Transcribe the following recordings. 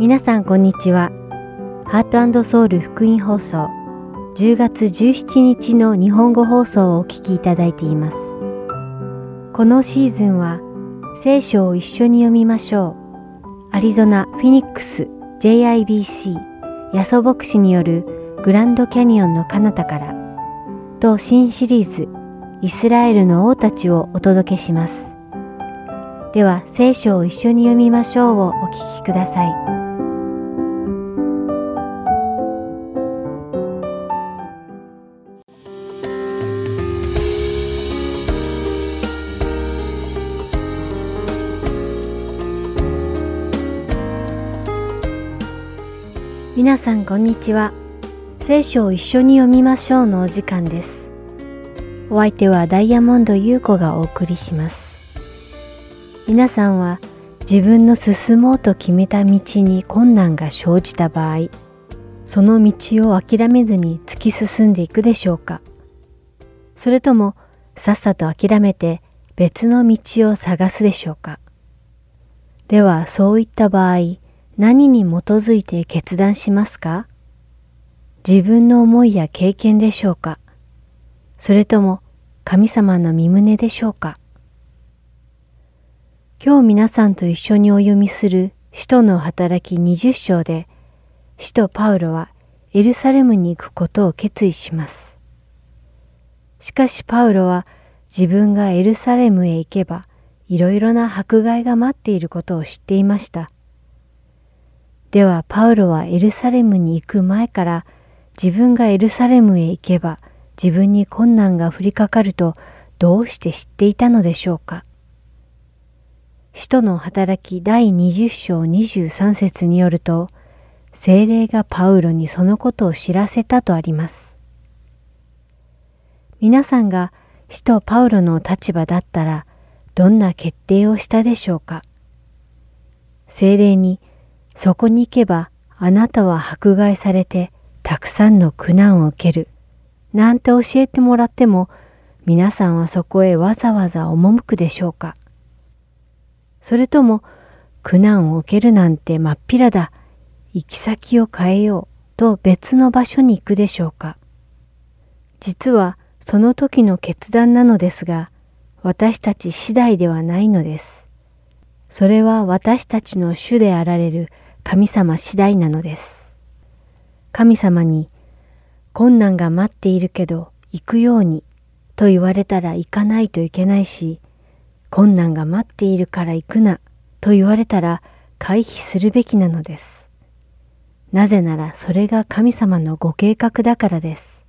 皆さんこんにちは。ハートソウル福音放送10月17日の日本語放送をお聞きいただいています。このシーズンは聖書を一緒に読みましょう。アリゾナ・フィニックス JIBC ヤソ牧師によるグランドキャニオンの彼方からと新シリーズイスラエルの王たちをお届けします。では聖書を一緒に読みましょうをお聞きください。皆さんこんにちは。聖書を一緒に読みましょうのお時間です。お相手はダイヤモンド優子がお送りします。皆さんは自分の進もうと決めた道に困難が生じた場合、その道を諦めずに突き進んでいくでしょうかそれともさっさと諦めて別の道を探すでしょうかではそういった場合、何に基づいて決断しますか？自分の思いや経験でしょうか？それとも神様の身旨でしょうか？今日皆さんと一緒にお読みする使徒の働き20章で、使徒パウロはエルサレムに行くことを決意します。しかしパウロは自分がエルサレムへ行けばいろいろな迫害が待っていることを知っていました。ではパウロはエルサレムに行く前から自分がエルサレムへ行けば自分に困難が降りかかるとどうして知っていたのでしょうか？使徒の働き第20章23節によると、精霊がパウロにそのことを知らせたとあります。皆さんが使徒パウロの立場だったら、どんな決定をしたでしょうか？精霊に、そこに行けばあなたは迫害されてたくさんの苦難を受ける。なんて教えてもらっても、皆さんはそこへわざわざ赴くでしょうかそれとも苦難を受けるなんてまっぴらだ。行き先を変えようと別の場所に行くでしょうか。実はその時の決断なのですが、私たち次第ではないのです。それは私たちの主であられる神様次第なのです。神様に、困難が待っているけど行くようにと言われたら行かないといけないし、困難が待っているから行くなと言われたら回避するべきなのです。なぜならそれが神様のご計画だからです。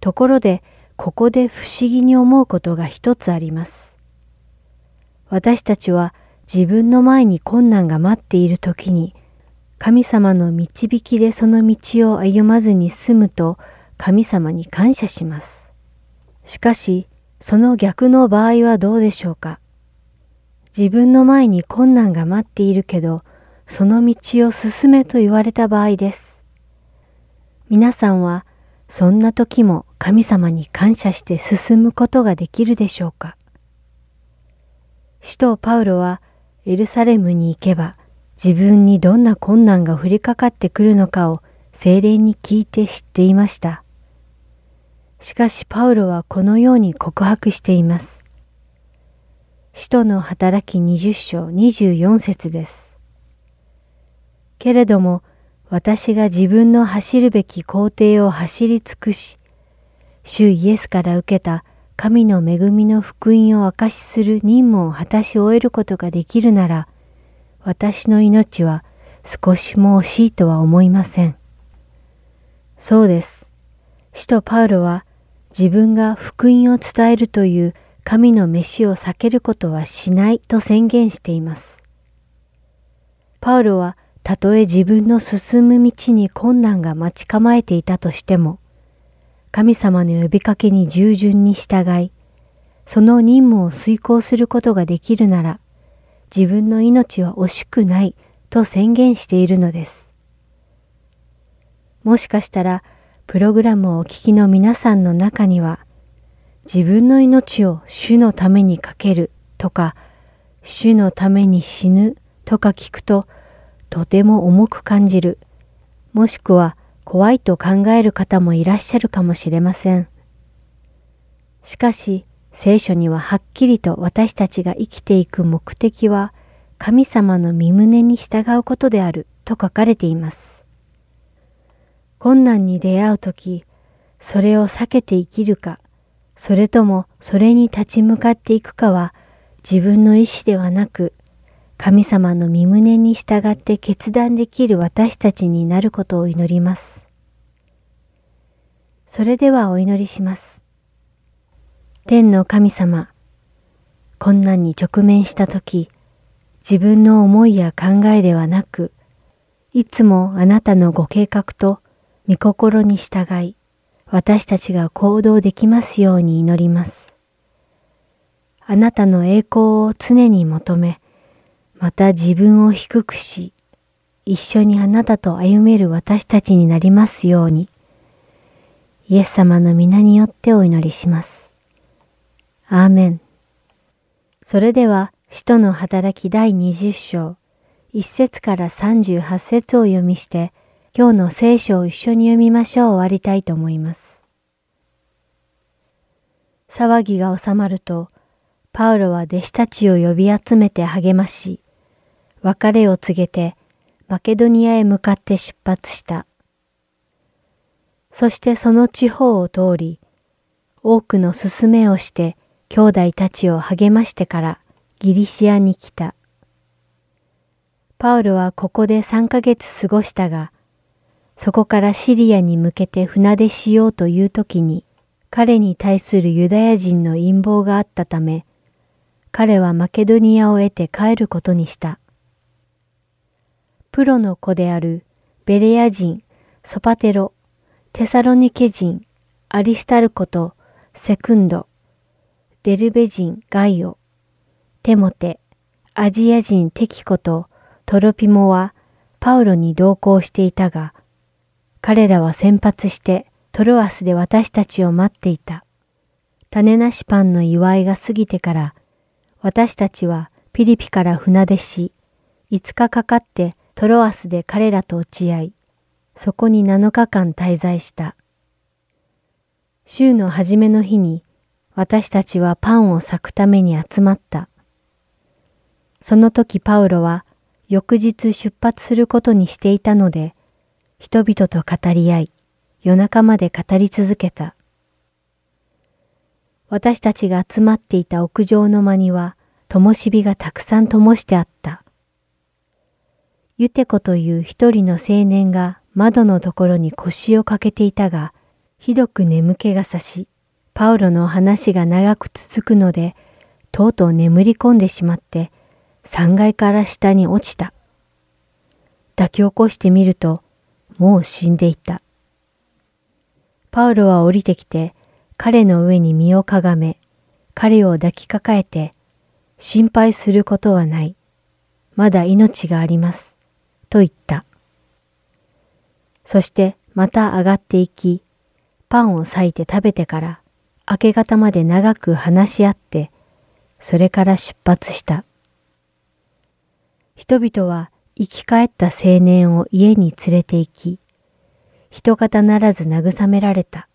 ところで、ここで不思議に思うことが一つあります。私たちは自分の前に困難が待っている時に、神様の導きでその道を歩まずに済むと神様に感謝します。しかし、その逆の場合はどうでしょうか？自分の前に困難が待っているけど、その道を進めと言われた場合です。皆さんはそんな時も神様に感謝して進むことができるでしょうか？使徒パウロはエルサレムに行けば自分にどんな困難が降りかかってくるのかを精霊に聞いて知っていました。しかしパウロはこのように告白しています。使徒の働き20章24節です。けれども私が自分の走るべき工程を走り尽くし、主イエスから受けた神の恵みの福音を証しする任務を果たし終えることができるなら、私の命は少しも惜しいとは思いません。そうです。使徒パウロは自分が福音を伝えるという神の飯を避けることはしないと宣言しています。パウロはたとえ自分の進む道に困難が待ち構えていたとしても、神様の呼びかけに従順に従い、その任務を遂行することができるなら、自分の命は惜しくないと宣言しているのです。もしかしたらプログラムをお聞きの皆さんの中には、自分の命を主のためにかけるとか、主のために死ぬとか聞くととても重く感じる。もしくは怖いと考える方もいらっしゃるかもしれません。しかし聖書にははっきりと私たちが生きていく目的は神様の身旨に従うことであると書かれています。困難に出会うとき、それを避けて生きるか、それともそれに立ち向かっていくかは自分の意志ではなく、神様の身旨に従って決断できる私たちになることを祈ります。それではお祈りします。天の神様、困難に直面したとき、自分の思いや考えではなく、いつもあなたのご計画と御心に従い、私たちが行動できますように祈ります。あなたの栄光を常に求め、また自分を低くし、一緒にあなたと歩める私たちになりますように、イエス様の皆によってお祈りします。アーメン。それでは、使徒の働き第20章、1節から38節を読みして、今日の聖書を一緒に読みましょう終わりたいと思います。騒ぎが収まると、パウロは弟子たちを呼び集めて励まし、別れを告げてマケドニアへ向かって出発した。そしてその地方を通り、多くの勧めをして兄弟たちを励ましてからギリシアに来た。パウロはここで3ヶ月過ごしたが、そこからシリアに向けて船出しようという時に、彼に対するユダヤ人の陰謀があったため、彼はマケドニアを得て帰ることにした。プロの子であるベレア人、ソパテロ、テサロニケ人、アリスタルコとセクンド、デルベ人ガイオ、テモテ、アジア人テキコとトロピモはパウロに同行していたが、彼らは先発してトロアスで私たちを待っていた。種なしパンの祝いが過ぎてから、私たちはピリピから船出し、5日かかってトロアスで彼らと落ち合い、そこに7日間滞在した。週の初めの日に私たちはパンを裂くために集まった。その時パウロは翌日出発することにしていたので、人々と語り合い、夜中まで語り続けた。私たちが集まっていた屋上の間には、灯火がたくさん灯してあった。ユテコという一人の青年が窓のところに腰をかけていたが、ひどく眠気がさし、パウロの話が長く続くので、とうとう眠り込んでしまって、3階から下に落ちた。抱き起こしてみると、もう死んでいた。パウロは降りてきて、彼の上に身をかがめ、彼を抱きかかえて、心配することはない。まだ命があります。と言った。そしてまた上がっていき、パンを裂いて食べてから明け方まで長く話し合って、それから出発した。人々は生き返った青年を家に連れて行き、人方ならず慰められた。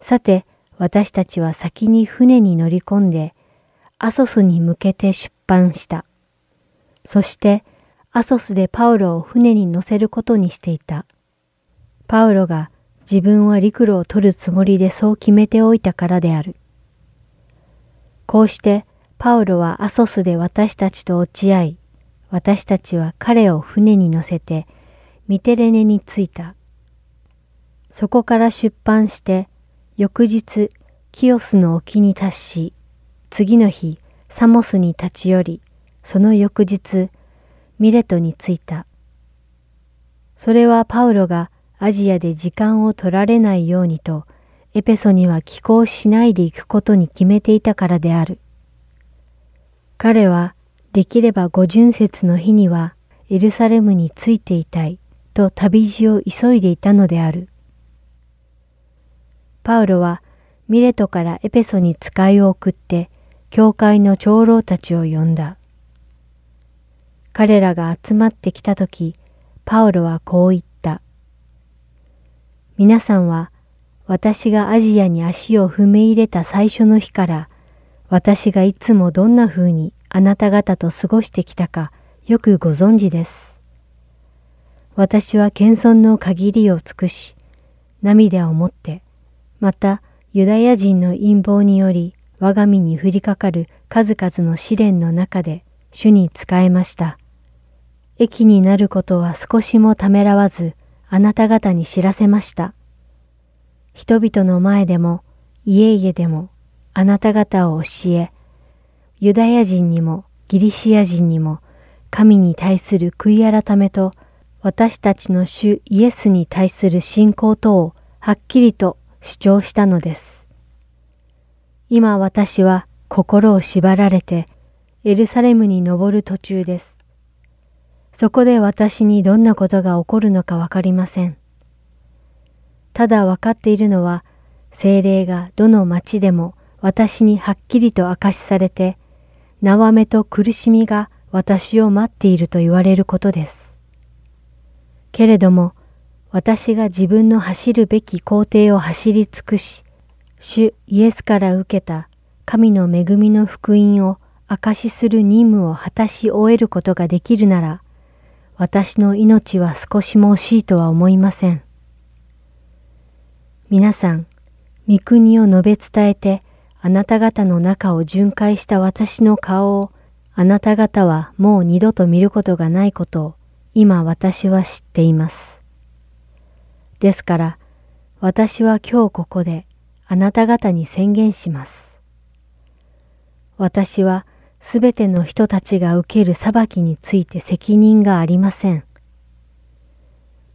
さて、私たちは先に船に乗り込んで、アソスに向けて出版した。そして、アソスでパウロを船に乗せることにしていた。パウロが自分は陸路を取るつもりでそう決めておいたからである。こうしてパウロはアソスで私たちと落ち合い、私たちは彼を船に乗せてミテレネに着いた。そこから出版して翌日キオスの沖に達し、次の日サモスに立ち寄り、その翌日ミレトに着いた。それはパウロがアジアで時間を取られないようにと、エペソには寄港しないで行くことに決めていたからである。彼は、できれば五巡節の日にはエルサレムについていたいと旅路を急いでいたのである。パウロはミレトからエペソに使いを送って、教会の長老たちを呼んだ。彼らが集まってきたとき、パウロはこう言った。皆さんは私がアジアに足を踏み入れた最初の日から私がいつもどんな風にあなた方と過ごしてきたかよくご存知です。私は謙遜の限りを尽くし、涙をもって、またユダヤ人の陰謀により我が身に降りかかる数々の試練の中で主に仕えました。益になることは少しもためらわずあなた方に知らせました。人々の前でも家々でもあなた方を教え、ユダヤ人にもギリシア人にも神に対する悔い改めと私たちの主イエスに対する信仰とをはっきりと主張したのです。今私は心を縛られてエルサレムに登る途中です。そこで私にどんなことが起こるのかわかりません。ただわかっているのは精霊がどの町でも私にはっきりと明かしされて、縄目と苦しみが私を待っていると言われることです。けれども、私が自分の走るべき工程を走り尽くし、主イエスから受けた神の恵みの福音を証しする任務を果たし終えることができるなら、私の命は少しも惜しいとは思いません。皆さん、御国を述べ伝えて、あなた方の中を巡回した私の顔をあなた方はもう二度と見ることがないことを今私は知っています。ですから私は今日ここであなた方に宣言します。私はすべての人たちが受ける裁きについて責任がありません。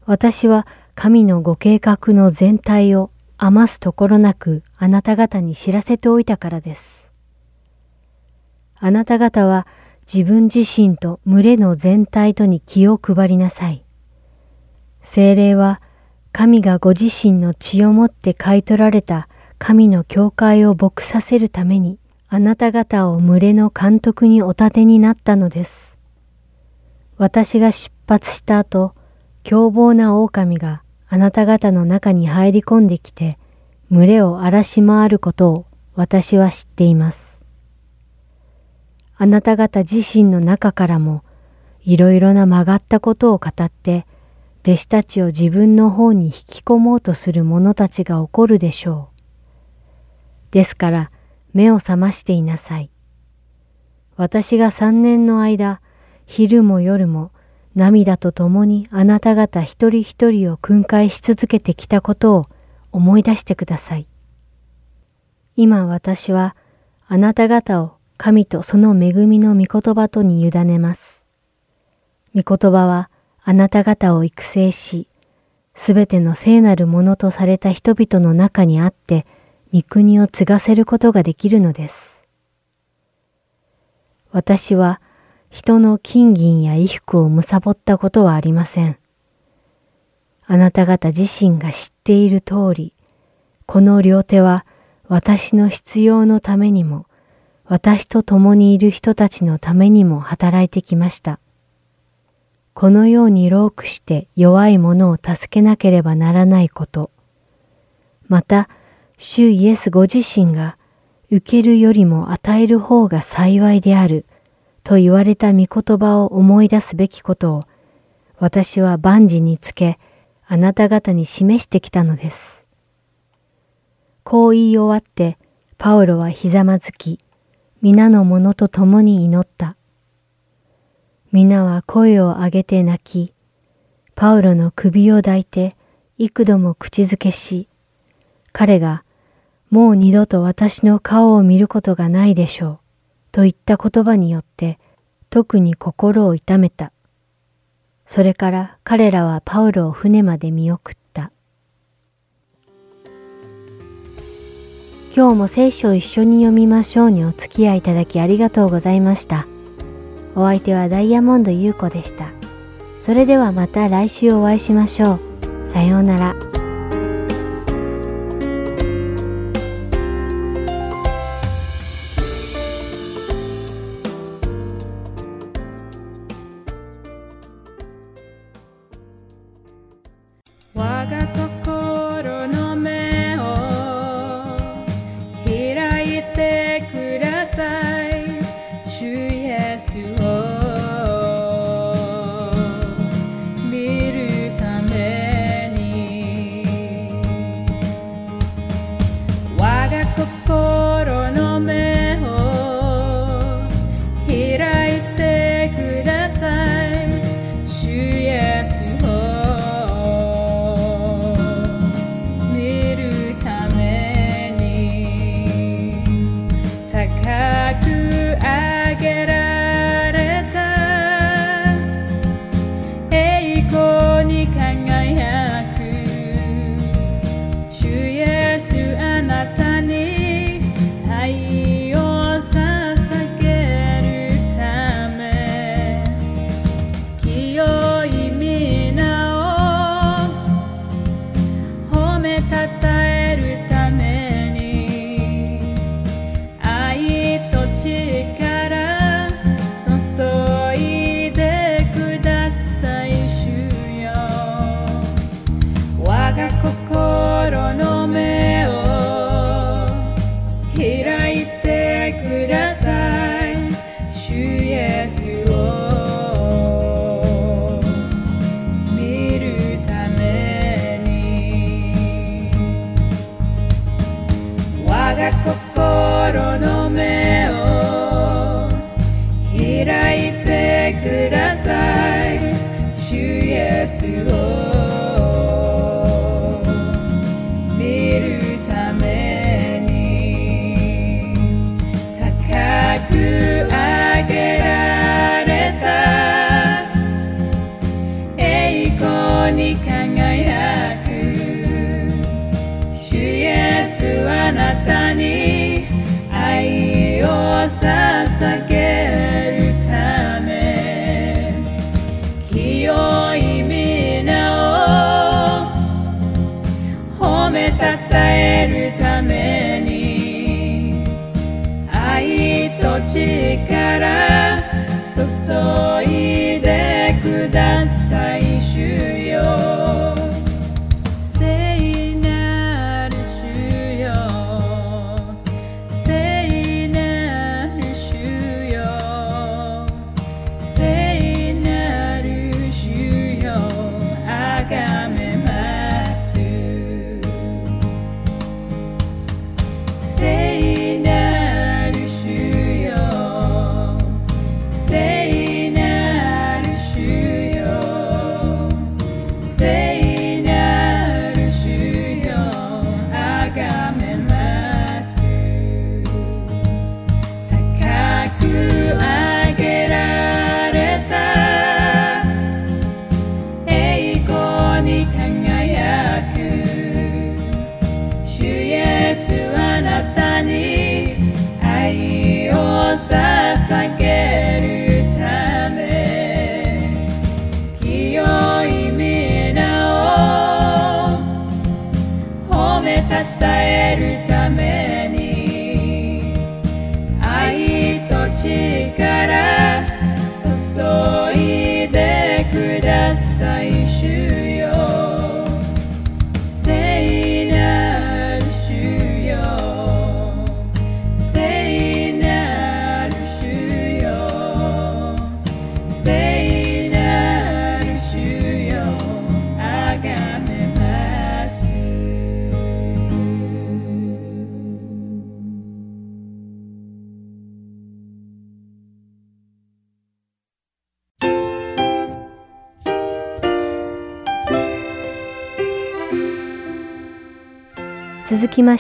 私は神のご計画の全体を余すところなくあなた方に知らせておいたからです。あなた方は自分自身と群れの全体とに気を配りなさい。精霊は神がご自身の血をもって買い取られた神の教会を牧させるためにあなた方を群れの監督にお立てになったのです。私が出発した後、凶暴な狼があなた方の中に入り込んできて、群れを荒らし回ることを私は知っています。あなた方自身の中からも、いろいろな曲がったことを語って、弟子たちを自分の方に引き込もうとする者たちが起こるでしょう。ですから、目を覚ましていなさい。私が三年の間、昼も夜も涙とともにあなた方一人一人を訓戒し続けてきたことを思い出してください。今私はあなた方を神とその恵みの御言葉とに委ねます。御言葉はあなた方を育成し、すべての聖なるものとされた人々の中にあって、御国を継がせることができるのです。私は人の金銀や衣服を貪ったことはありません。あなた方自身が知っている通り、この両手は私の必要のためにも、私と共にいる人たちのためにも働いてきました。このようにロークして弱い者を助けなければならないこと。また、主イエスご自身が受けるよりも与える方が幸いであると言われた御言葉を思い出すべきことを私は万事につけあなた方に示してきたのです。こう言い終わってパウロはひざまずき皆の者と共に祈った。皆は声を上げて泣きパウロの首を抱いて幾度も口づけし彼がもう二度と私の顔を見ることがないでしょう。といった言葉によって特に心を痛めた。それから彼らはパウロを船まで見送った。今日も聖書を一緒に読みましょうにお付き合いいただきありがとうございました。お相手はダイヤモンド優子でした。それではまた来週お会いしましょう。さようなら。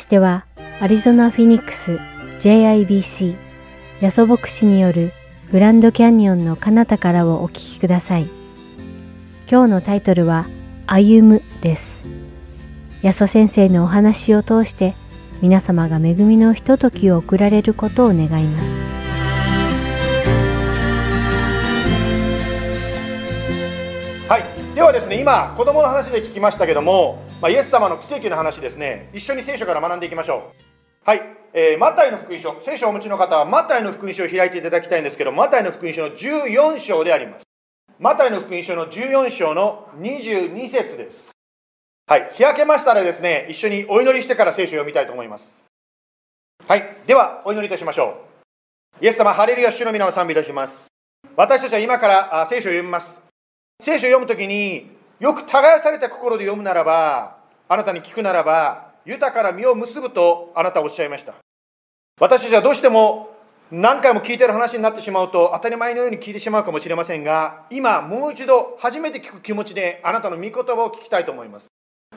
しては、アリゾナ・フィニックス JIBC ヤソ牧師によるグランドキャニオンの彼方からをお聞きください。今日のタイトルは、歩むです。ヤソ先生のお話を通して、皆様が恵みのひとときを送られることを願います。はい、ではですね、今、子供の話で聞きましたけども、まあ、イエス様の奇跡の話ですね、一緒に聖書から学んでいきましょう。はい、えー、マタイの福音書、聖書をお持ちの方は、マタイの福音書を開いていただきたいんですけど、マタイの福音書の14章であります。マタイの福音書の14章の22節です。はい、開けましたらですね、一緒にお祈りしてから聖書を読みたいと思います。はい、では、お祈りいたしましょう。イエス様、ハレルヤ主の皆を賛美いたします。私たちは今から聖書を読みます。聖書を読むときに、よく耕された心で読むならば、あなたに聞くならば、豊かな実を結ぶとあなたおっしゃいました。私たちはどうしても何回も聞いてる話になってしまうと当たり前のように聞いてしまうかもしれませんが、今もう一度初めて聞く気持ちであなたの御言葉を聞きたいと思います。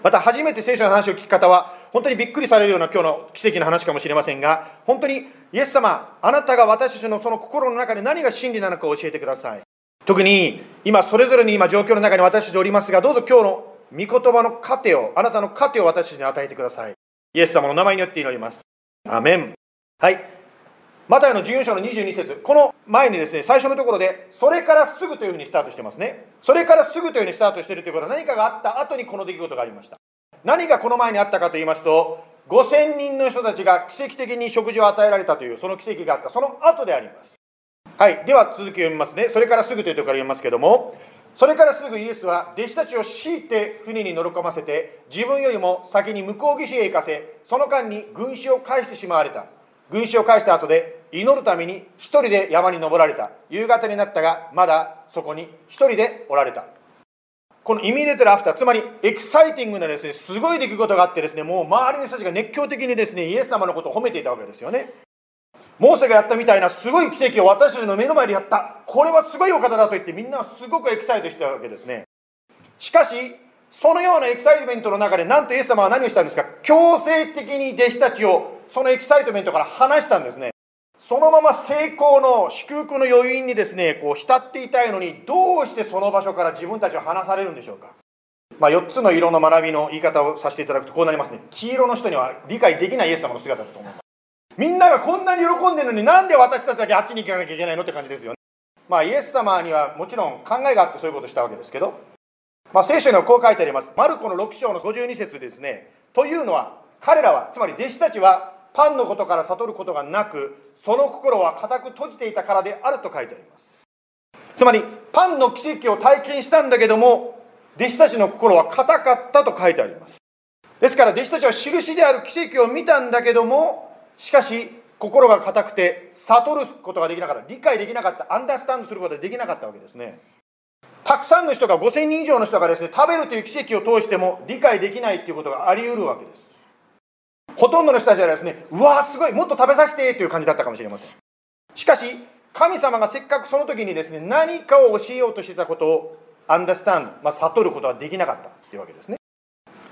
また初めて聖書の話を聞く方は、本当にびっくりされるような今日の奇跡の話かもしれませんが、本当にイエス様、あなたが私たちのその心の中で何が真理なのか教えてください。特に今それぞれに今状況の中に私たちおりますが、どうぞ今日の御言葉の糧を、あなたの糧を私たちに与えてください。イエス様の名前によって祈ります。アメン。はい。マタイの14章の22節この前にですね、最初のところで、それからすぐというふうにスタートしてますね。それからすぐというふうにスタートしているということは何かがあった後にこの出来事がありました。何がこの前にあったかと言いますと、5000人の人たちが奇跡的に食事を与えられたという、その奇跡があった、その後であります。はい、では続き読みますね。それからすぐというところから読みますけども、それからすぐイエスは弟子たちを強いて船に乗り込ませて、自分よりも先に向こう岸へ行かせ、その間に軍師を返してしまわれた。群衆を帰した後で祈るために一人で山に登られた。夕方になったがまだそこに一人でおられた。この immediately after つまりエキサイティングなですねすごい出来事があってですねもう周りの人たちが熱狂的にですねイエス様のことを褒めていたわけですよね。モーセがやったみたいなすごい奇跡を私たちの目の前でやった。これはすごいお方だと言ってみんなすごくエキサイトしてたわけですね。しかしそのようなエキサイトメントの中でなんとイエス様は何をしたんですか？強制的に弟子たちをそのエキサイトメントから離したんですね。そのまま成功の祝福の余韻にですねこう浸っていたいのにどうしてその場所から自分たちを離されるんでしょうか？まあ、4つの色の学びの言い方をさせていただくとこうなりますね。黄色の人には理解できないイエス様の姿だと思います。みんながこんなに喜んでるのになんで私たちだけあっちに行かなきゃいけないのって感じですよねまあイエス様にはもちろん考えがあってそういうことをしたわけですけどまあ、聖書にはこう書いてあります。マルコの6章の52節ですね。というのは、彼らは、つまり弟子たちは、パンのことから悟ることがなく、その心は固く閉じていたからであると書いてあります。つまり、パンの奇跡を体験したんだけども、弟子たちの心は固かったと書いてあります。ですから、弟子たちは印である奇跡を見たんだけども、しかし、心が固くて、悟ることができなかった、理解できなかった、アンダースタンドすることができなかったわけですね。たくさんの人が5000人以上の人がですね食べるという奇跡を通しても理解できないということがあり得るわけです。ほとんどの人たちはですねうわーすごいもっと食べさせてという感じだったかもしれません。しかし神様がせっかくその時にですね何かを教えようとしてたことをアンダースタンド、まあ、悟ることはできなかったというわけですね。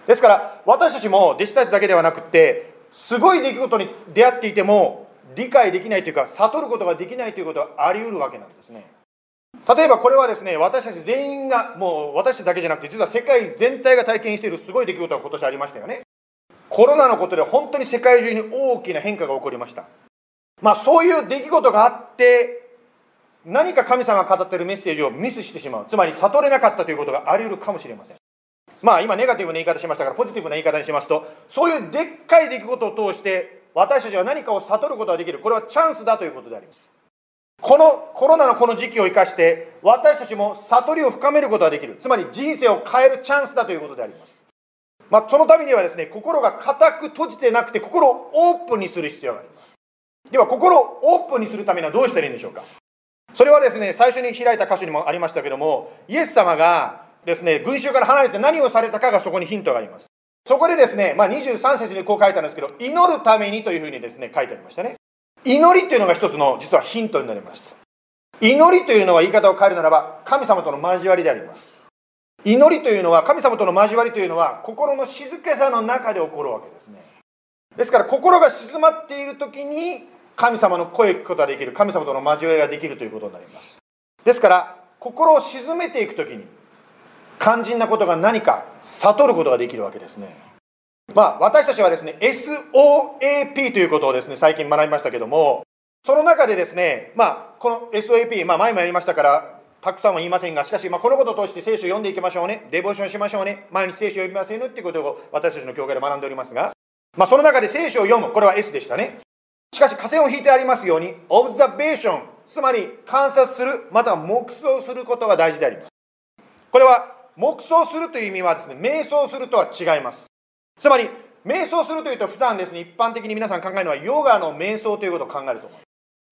ですから私たちも弟子たちだけではなくてすごい出来事に出会っていても理解できないというか悟ることができないということはあり得るわけなんですね。例えばこれはですね私たち全員がもう私たちだけじゃなくて実は世界全体が体験しているすごい出来事が今年ありましたよね。コロナのことで本当に世界中に大きな変化が起こりました。まあそういう出来事があって何か神様が語っているメッセージをミスしてしまう。つまり悟れなかったということがあり得るかもしれません。まあ今ネガティブな言い方しましたからポジティブな言い方にしますとそういうでっかい出来事を通して私たちは何かを悟ることができる。これはチャンスだということであります。このコロナのこの時期を生かして私たちも悟りを深めることができる。つまり人生を変えるチャンスだということであります、まあ、そのためにはですね心が固く閉じてなくて心をオープンにする必要があります。では心をオープンにするためにはどうしたらいいんでしょうか。それはですね最初に開いた箇所にもありましたけどもイエス様がですね群衆から離れて何をされたかがそこにヒントがあります。そこでですね、まあ、23節にこう書いたんですけど祈るためにというふうにですね書いてありましたね。祈りというのが一つの実はヒントになります。祈りというのは言い方を変えるならば神様との交わりであります。祈りというのは神様との交わりというのは心の静けさの中で起こるわけですね。ですから心が静まっている時に神様の声を聞くことができる神様との交わりができるということになります。ですから心を静めていく時に肝心なことが何か悟ることができるわけですねまあ、私たちはですね、SOAP ということをですね、最近学びましたけども、その中でですね、まあ、この SOAP、まあ、前もやりましたから、たくさんは言いませんが、しかし、まあ、このことを通して聖書を読んでいきましょうね、デボーションしましょうね、毎日聖書を読みませんねっていうことを私たちの教会で学んでおりますが、まあ、その中で聖書を読む、これは S でしたね。しかし、下線を引いてありますように、オブザベーション、つまり観察する、または黙想することが大事であります。これは、黙想するという意味はですね、瞑想するとは違います。つまり、瞑想するというと普段ですね、一般的に皆さん考えるのはヨガの瞑想ということを考えると思います。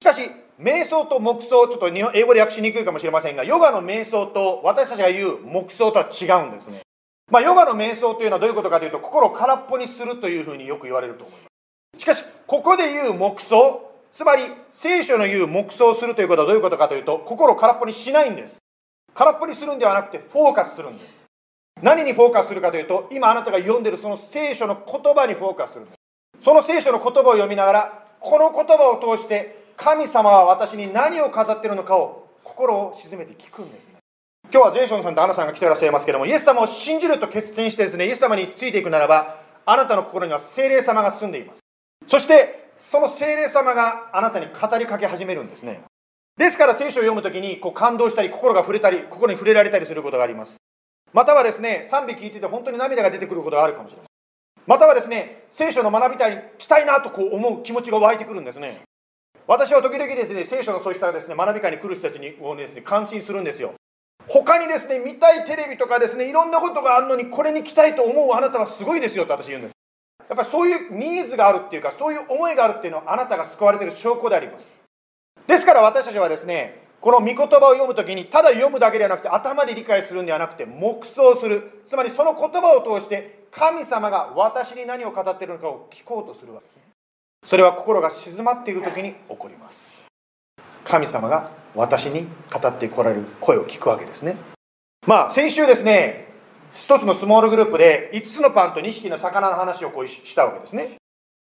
しかし、瞑想と黙想、ちょっと日本英語で訳しにくいかもしれませんが、ヨガの瞑想と私たちが言う黙想とは違うんですね。まあ、ヨガの瞑想というのはどういうことかというと、心を空っぽにするというふうによく言われると思います。しかし、ここで言う黙想、つまり聖書の言う黙想するということはどういうことかというと、心を空っぽにしないんです。空っぽにするんではなくて、フォーカスするんです。何にフォーカスするかというと今あなたが読んでるその聖書の言葉にフォーカスするんです。その聖書の言葉を読みながらこの言葉を通して神様は私に何を語ってるのかを心を静めて聞くんですね。今日はジェイソンさんとアナさんが来ていらっしゃいますけどもイエス様を信じると決心してですねイエス様についていくならばあなたの心には精霊様が住んでいます。そしてその精霊様があなたに語りかけ始めるんですね。ですから聖書を読むときにこう感動したり心が触れたり心に触れられたりすることがあります。またはですね賛美聞いてて本当に涙が出てくることがあるかもしれません。またはですね聖書の学びたいしたいなとこう思う気持ちが湧いてくるんですね。私は時々ですね聖書のそうしたですね学び会に来る人たちにをですね感心するんですよ。他にですね見たいテレビとかですねいろんなことがあるのにこれに来たいと思うあなたはすごいですよと私言うんです。やっぱりそういうニーズがあるっていうかそういう思いがあるっていうのはあなたが救われてる証拠であります。ですから私たちはですねこの御言葉を読むときにただ読むだけではなくて頭で理解するんではなくて黙想する。つまりその言葉を通して神様が私に何を語っているのかを聞こうとするわけですね。それは心が静まっている時に起こります。神様が私に語ってこられる声を聞くわけですね。まあ先週ですね一つのスモールグループで5つのパンと2匹の魚の話をこうしたわけですね。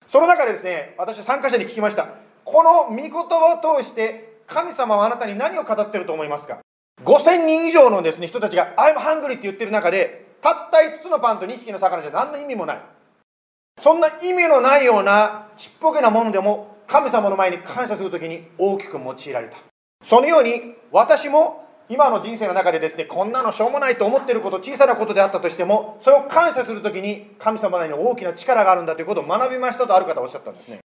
その中でですね私は参加者に聞きました。この御言葉を通して神様はあなたに何を語ってると思いますか？5000人以上のですね人たちが「I'm hungry」って言ってる中でたった5つのパンと2匹の魚じゃ何の意味もない。そんな意味のないようなちっぽけなものでも神様の前に感謝するときに大きく用いられた。そのように私も今の人生の中でですねこんなのしょうもないと思ってること小さなことであったとしてもそれを感謝するときに神様に大きな力があるんだということを学びましたとある方おっしゃったんですね。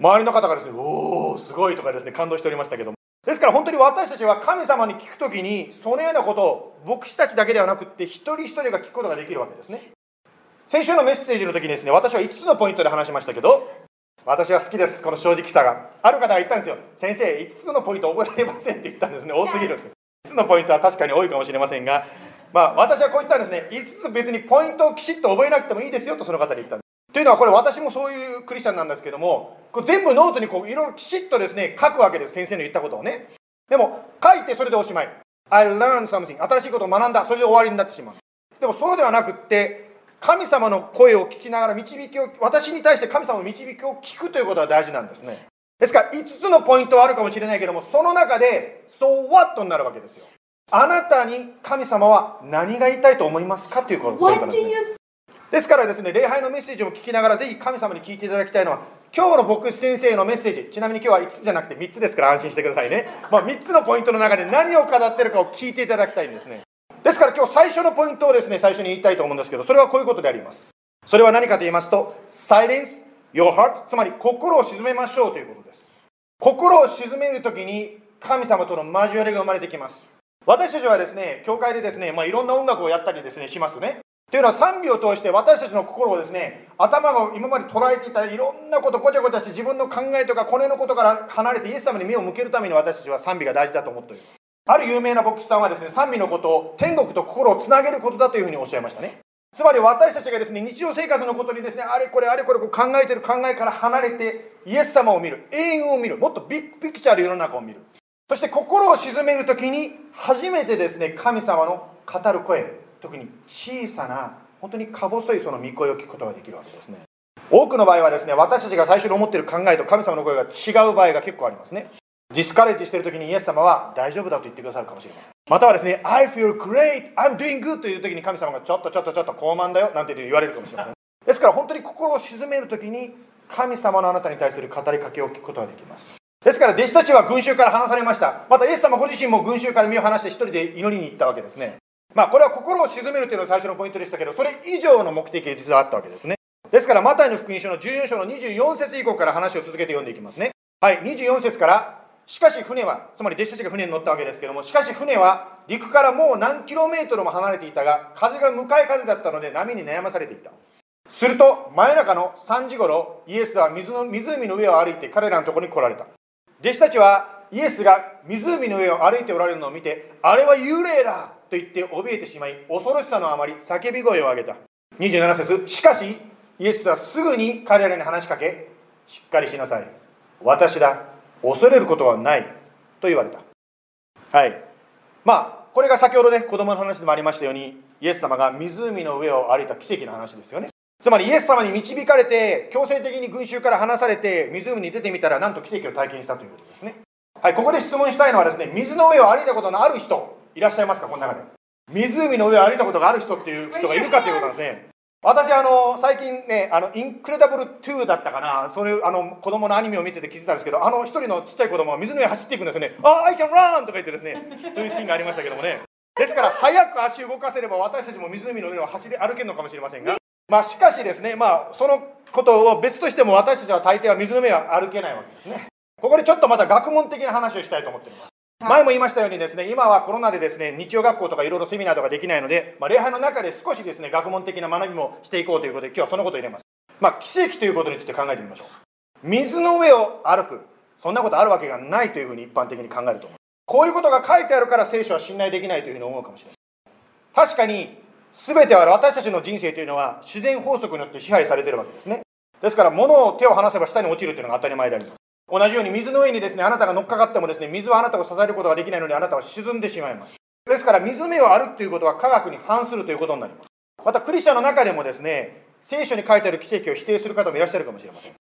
周りの方がですねおおすごいとかですね感動しておりましたけども。ですから本当に私たちは神様に聞くときにそのようなことを牧師たちだけではなくって一人一人が聞くことができるわけですね。先週のメッセージの時にですね私は5つのポイントで話しましたけど私は好きですこの正直さが。ある方が言ったんですよ。先生5つのポイント覚えられませんって言ったんですね。多すぎる5つのポイントは確かに多いかもしれませんがまあ私はこう言ったんですね。5つ別にポイントをきちっと覚えなくてもいいですよとその方に言ったんです。というのはこれ私もそういうクリスチャンなんですけどもこれ全部ノートにいろいろきちっとですね書くわけです。先生の言ったことをね。でも書いてそれでおしまい。I learned something 新しいことを学んだ。それで終わりになってしまう。でもそうではなくって神様の声を聞きながら導きを私に対して神様の導きを聞くということが大事なんですね。ですから5つのポイントはあるかもしれないけどもその中で So what になるわけですよ。あなたに神様は何が言いたいと思いますか？ということなんですね。ですからですね礼拝のメッセージを聞きながらぜひ神様に聞いていただきたいのは今日の牧師先生のメッセージ。ちなみに今日は5つじゃなくて3つですから安心してくださいね、まあ、3つのポイントの中で何を語ってるかを聞いていただきたいんですね。ですから今日最初のポイントをですね最初に言いたいと思うんですけどそれはこういうことであります。それは何かと言いますと Silence your heart つまり心を沈めましょうということです。心を沈めるときに神様との交わりが生まれてきます。私たちはですね教会でですね、まあ、いろんな音楽をやったりですねしますね。というのは賛美を通して私たちの心をですね頭が今まで捉えていたいろんなことごちゃごちゃして自分の考えとかこれのことから離れてイエス様に目を向けるために私たちは賛美が大事だと思っております。ある有名な牧師さんはですね賛美のことを天国と心をつなげることだというふうにおっしゃいましたね。つまり私たちがですね日常生活のことにですねあれこれあれこれ考えてる考えから離れてイエス様を見る。永遠を見る。もっとビッグピクチャーで世の中を見る。そして心を鎮める時に初めてですね神様の語る声。特に小さな本当にか細いその御声を聞くことができるわけですね。多くの場合はですね私たちが最初に思っている考えと神様の声が違う場合が結構ありますね。ディスカレッジしている時にイエス様は大丈夫だと言ってくださるかもしれません。またはですね I feel great I'm doing good という時に神様がちょっとちょっとちょっと高慢だよなんて言われるかもしれません。ですから本当に心を鎮める時に神様のあなたに対する語りかけを聞くことができます。ですから弟子たちは群衆から離されました。またイエス様ご自身も群衆から身を離して一人で祈りに行ったわけですね。まあこれは心を鎮めるというのが最初のポイントでしたけどそれ以上の目的が実はあったわけですね。ですからマタイの福音書の14章の24節以降から話を続けて読んでいきますね。はい24節からしかし船はつまり弟子たちが船に乗ったわけですけどもしかし船は陸からもう何キロメートルも離れていたが風が向かい風だったので波に悩まされていた。すると真夜中の3時頃イエスは水の湖の上を歩いて彼らのところに来られた。弟子たちはイエスが湖の上を歩いておられるのを見てあれは幽霊だと言って怯えてしまい恐ろしさのあまり叫び声を上げた。27節しかしイエスはすぐに彼らに話しかけしっかりしなさい。私だ恐れることはないと言われた。はい。まあこれが先ほどね子供の話でもありましたようにイエス様が湖の上を歩いた奇跡の話ですよね。つまりイエス様に導かれて強制的に群衆から離されて湖に出てみたらなんと奇跡を体験したということですね。はいここで質問したいのはですね水の上を歩いたことのある人。いらっしゃいますかこの中で。湖の上を歩いたことがある人っていう人がいるかということなんですね。私あの最近ねあのインクレダブル2だったかな。それあの子供のアニメを見てて気づいたんですけどあの一人のちっちゃい子供が水の上走っていくんですよね「ああ I can run!」とか言ってですね。そういうシーンがありましたけどもね。ですから早く足を動かせれば私たちも湖の上を走り歩けるのかもしれませんが。まあしかしですねまあそのことを別としても私たちは大抵は水の上は歩けないわけですね。ここでちょっとまた学問的な話をしたいと思っております前も言いましたようにですね今はコロナでですね日曜学校とかいろいろセミナーとかできないので、まあ、礼拝の中で少しですね学問的な学びもしていこうということで今日はそのことを入れます。まあ奇跡ということについて考えてみましょう。水の上を歩く。そんなことあるわけがないというふうに一般的に考えると思う。こういうことが書いてあるから聖書は信頼できないというふうに思うかもしれない。確かに全ては私たちの人生というのは自然法則によって支配されているわけですね。ですから物を手を離せば下に落ちるというのが当たり前であります。同じように水の上にですねあなたが乗っかかってもですね水はあなたを支えることができないのであなたは沈んでしまいます。ですから水の上を歩くということは科学に反するということになります。またクリスチャンの中でもですね聖書に書いてある奇跡を否定する方もいらっしゃるかもしれません。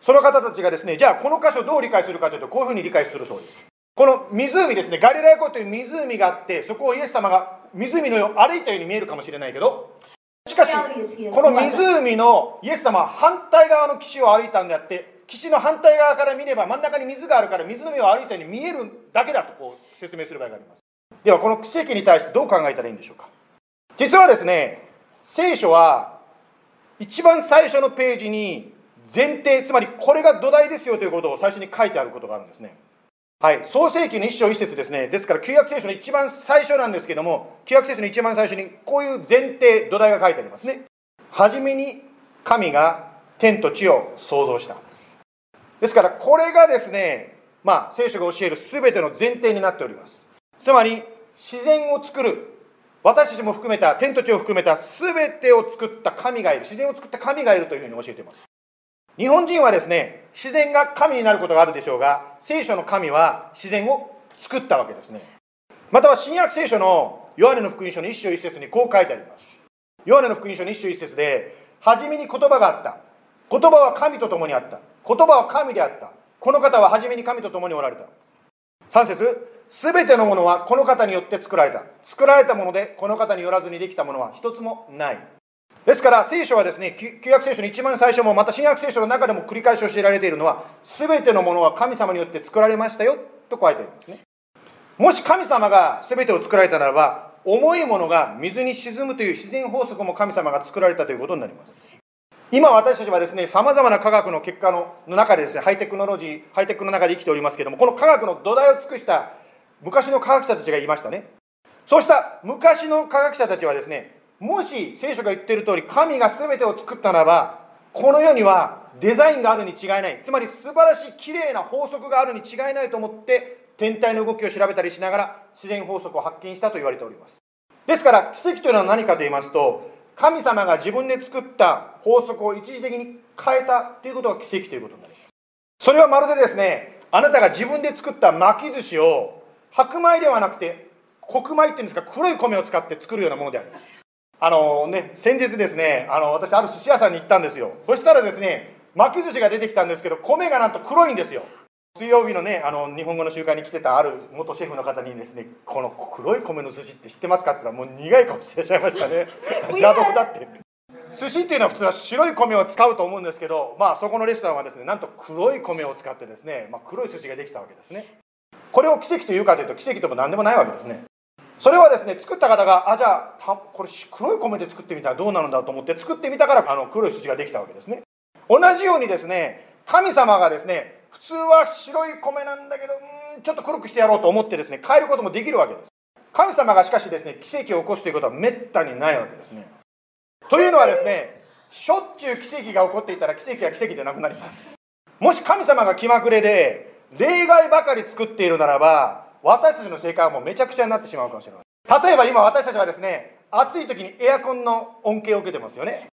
その方たちがですねじゃあこの箇所をどう理解するかというとこういうふうに理解するそうです。この湖ですねガリラヤ湖という湖があってそこをイエス様が湖の上を歩いたように見えるかもしれないけどしかしこの湖のイエス様は反対側の岸を歩いたんであって岸の反対側から見れば真ん中に水があるから水の上を歩いたように見えるだけだとこう説明する場合があります。ではこの奇跡に対してどう考えたらいいんでしょうか。実はですね聖書は一番最初のページに前提つまりこれが土台ですよということを最初に書いてあることがあるんですね。はい。創世記の一章一節ですね。ですから旧約聖書の一番最初なんですけども旧約聖書の一番最初にこういう前提土台が書いてありますね。初めに神が天と地を創造した。ですからこれがですねまあ聖書が教える全ての前提になっております。つまり自然を作る私たちも含めた天と地を含めた全てを作った神がいる。自然を作った神がいるというふうに教えています。日本人はですね自然が神になることがあるでしょうが聖書の神は自然を作ったわけですね。または新約聖書のヨハネの福音書の一章一節にこう書いてあります。ヨハネの福音書の一章一節で初めに言葉があった。言葉は神と共にあった。言葉は神であった。この方は初めに神と共におられた。3節すべてのものはこの方によって作られた。作られたものでこの方によらずにできたものは一つもない。ですから聖書はですね旧約聖書の一番最初もまた新約聖書の中でも繰り返し教えられているのは全てのものは神様によって作られましたよと書いてるんですね。もし神様が全てを作られたならば重いものが水に沈むという自然法則も神様が作られたということになります。今私たちはですね、様々な科学の結果の中でですね、ハイテクノロジー、ハイテクの中で生きておりますけども、この科学の土台を尽くした昔の科学者たちがいましたね。そうした昔の科学者たちはですね、もし聖書が言っている通り、神が全てを作ったならば、この世にはデザインがあるに違いない。つまり素晴らしい綺麗な法則があるに違いないと思って、天体の動きを調べたりしながら自然法則を発見したと言われております。ですから、奇跡というのは何かと言いますと、神様が自分で作った法則を一時的に変えたということが奇跡ということになります。それはまるでですねあなたが自分で作った巻き寿司を白米ではなくて黒米っていうんですか黒い米を使って作るようなものであります。あのね先日ですねあの私ある寿司屋さんに行ったんですよ。そしたらですね巻き寿司が出てきたんですけど米がなんと黒いんですよ。水曜日のねあの日本語の習慣に来てたある元シェフの方にですねこの黒い米の寿司って知ってますかって言ったらもう苦い顔してらっしゃいましたね。邪道だって。寿司っていうのは普通は白い米を使うと思うんですけどまあそこのレストランはですねなんと黒い米を使ってですね、まあ、黒い寿司ができたわけですね。これを奇跡というかというと奇跡とも何でもないわけですね。それはですね作った方があじゃあこれ黒い米で作ってみたらどうなるんだと思って作ってみたからあの黒い寿司ができたわけですね。同じようにですね神様がですね普通は白い米なんだけどんちょっと黒くしてやろうと思ってですね変えることもできるわけです。神様がしかしですね奇跡を起こすということはめったにないわけですね。というのはですねしょっちゅう奇跡が起こっていたら奇跡は奇跡でなくなります。もし神様が気まぐれで例外ばかり作っているならば私たちの生活はもうめちゃくちゃになってしまうかもしれません。例えば今私たちはですね暑い時にエアコンの恩恵を受けてますよね。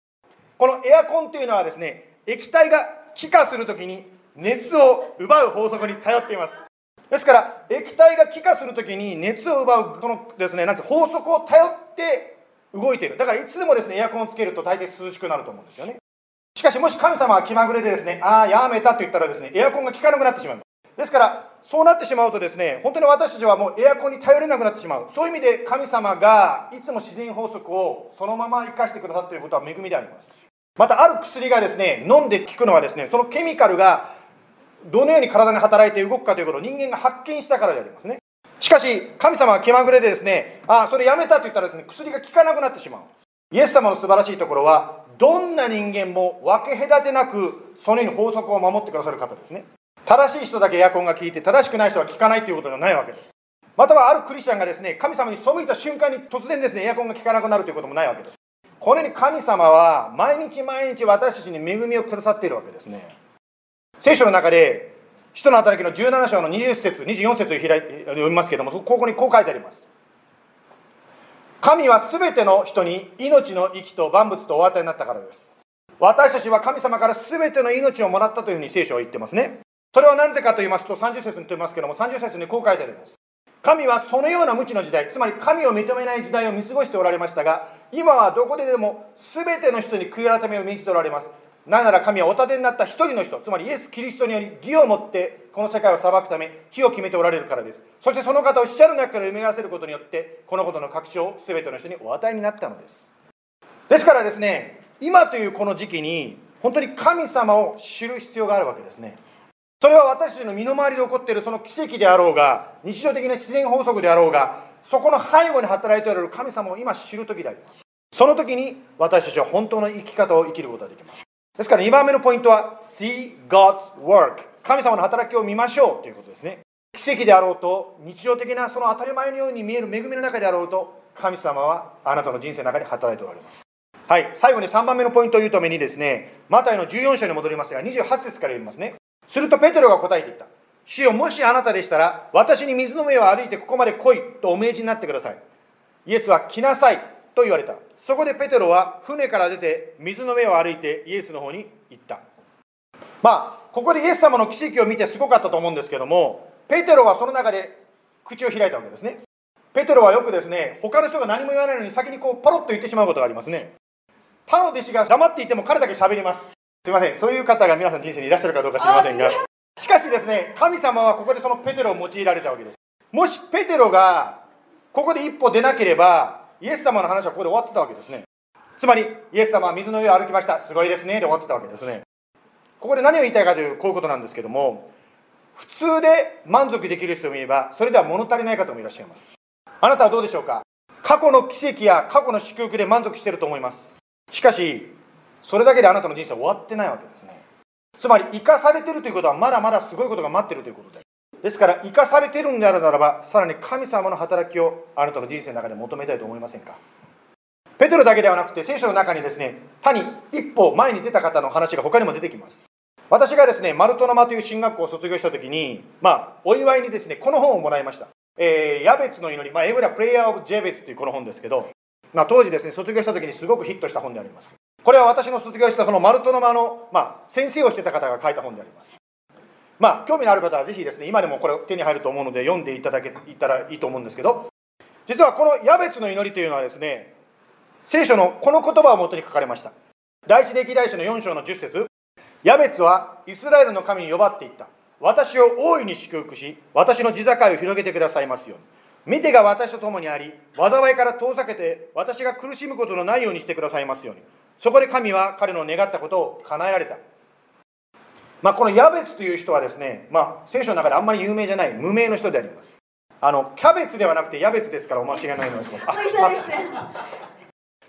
このエアコンというのはですね液体が気化する時に熱を奪う法則に頼っています。ですから液体が気化する時に熱を奪うこのですねなんて法則を頼って動いている。だからいつでもですねエアコンをつけると大抵涼しくなると思うんですよね。しかしもし神様は気まぐれでですねああやめたと言ったらですねエアコンが効かなくなってしまう。ですからそうなってしまうとですね本当に私たちはもうエアコンに頼れなくなってしまう。そういう意味で神様がいつも自然法則をそのまま生かしてくださっていることは恵みであります。またある薬がですね飲んで効くのはですねそのケミカルがどのように体に働いて動くかということを人間が発見したからでありますね。しかし神様は気まぐれでですねああそれやめたと言ったらですね薬が効かなくなってしまう。イエス様の素晴らしいところはどんな人間も分け隔てなくそのように法則を守ってくださる方ですね。正しい人だけエアコンが効いて正しくない人は効かないということではないわけです。またはあるクリスチャンがですね神様に背いた瞬間に突然ですねエアコンが効かなくなるということもないわけです。このように神様は毎日毎日私たちに恵みをくださっているわけですね。聖書の中で使徒の働きの17章の20節24節を開い読みますけれどもここにこう書いてあります。神は全ての人に命の息と万物とお与えになったからです。私たちは神様から全ての命をもらったというふうに聖書は言ってますね。それは何でかと言いますと30節に言ってますけども30節にこう書いてあります。神はそのような無知の時代つまり神を認めない時代を見過ごしておられましたが今はどこででも全ての人に悔い改めを命じておられます。なぜなら神はお立てになった一人の人つまりイエス・キリストにより義を持ってこの世界を裁くため火を決めておられるからです。そしてその方を死者の中から埋め合わせることによってこのことの確証を全ての人にお与えになったのです。ですからですね今というこの時期に本当に神様を知る必要があるわけですね。それは私たちの身の回りで起こっているその奇跡であろうが日常的な自然法則であろうがそこの背後に働いておられる神様を今知る時でありますその時に私たちは本当の生き方を生きることができます。ですから2番目のポイントは See God's work 神様の働きを見ましょうということですね。奇跡であろうと日常的なその当たり前のように見える恵みの中であろうと神様はあなたの人生の中で働いておられます。はい。最後に3番目のポイントを言うためにですねマタイの14章に戻りますが28節から読みますね。するとペテロが答えていった。主よ、もしあなたでしたら、私に水の上を歩いてここまで来いとお命じになってください。イエスは来なさい。と言われた。そこでペテロは船から出て水の上を歩いてイエスの方に行った。まあ、ここでイエス様の奇跡を見てすごかったと思うんですけども、ペテロはその中で口を開いたわけですね。ペテロはよくですね、他の人が何も言わないのに先にこうパロッと言ってしまうことがありますね。他の弟子が黙っていても彼だけ喋ります。すいません、そういう方が皆さん人生にいらっしゃるかどうか知りませんが、しかしですね、神様はここでそのペテロを用いられたわけです。もしペテロがここで一歩出なければ、イエス様の話はここで終わってたわけですね。つまり、イエス様は水の上を歩きました。すごいですね。で終わってたわけですね。ここで何を言いたいかという、こういうことなんですけども、普通で満足できる人もいれば、それでは物足りない方もいらっしゃいます。あなたはどうでしょうか？過去の奇跡や過去の祝福で満足してると思います。しかし、それだけであなたの人生は終わってないわけですねつまり生かされてるということはまだまだすごいことが待ってるということでですから生かされているのであるならばさらに神様の働きをあなたの人生の中で求めたいと思いませんか？ペテロだけではなくて聖書の中にですね他に一歩前に出た方の話が他にも出てきます。私がですねマルトナマという進学校を卒業した時にまあお祝いにですねこの本をもらいました。えー、ヤベツの祈り、まあ、英語ではプレイヤー・オブ・ジェベツというこの本ですけど、まあ、当時ですね卒業した時にすごくヒットした本であります。これは私の卒業したそのマルトノマの、まあ、先生をしてた方が書いた本であります。まあ、興味のある方はぜひですね、今でもこれ手に入ると思うので読んでいただけたらいいと思うんですけど、実はこのヤベツの祈りというのはですね、聖書のこの言葉をもとに書かれました。第一歴代史の4章の10節ヤベツはイスラエルの神に呼ばっていった。私を大いに祝福し、私の地境を広げてくださいますように。見てが私と共にあり、災いから遠ざけて、私が苦しむことのないようにしてくださいますように。そこで神は彼の願ったことを叶えられた。まあ、このヤベツという人はですね、まあ、聖書の中であんまり有名じゃない無名の人であります。あのキャベツではなくてヤベツですからお間違いないのです。ま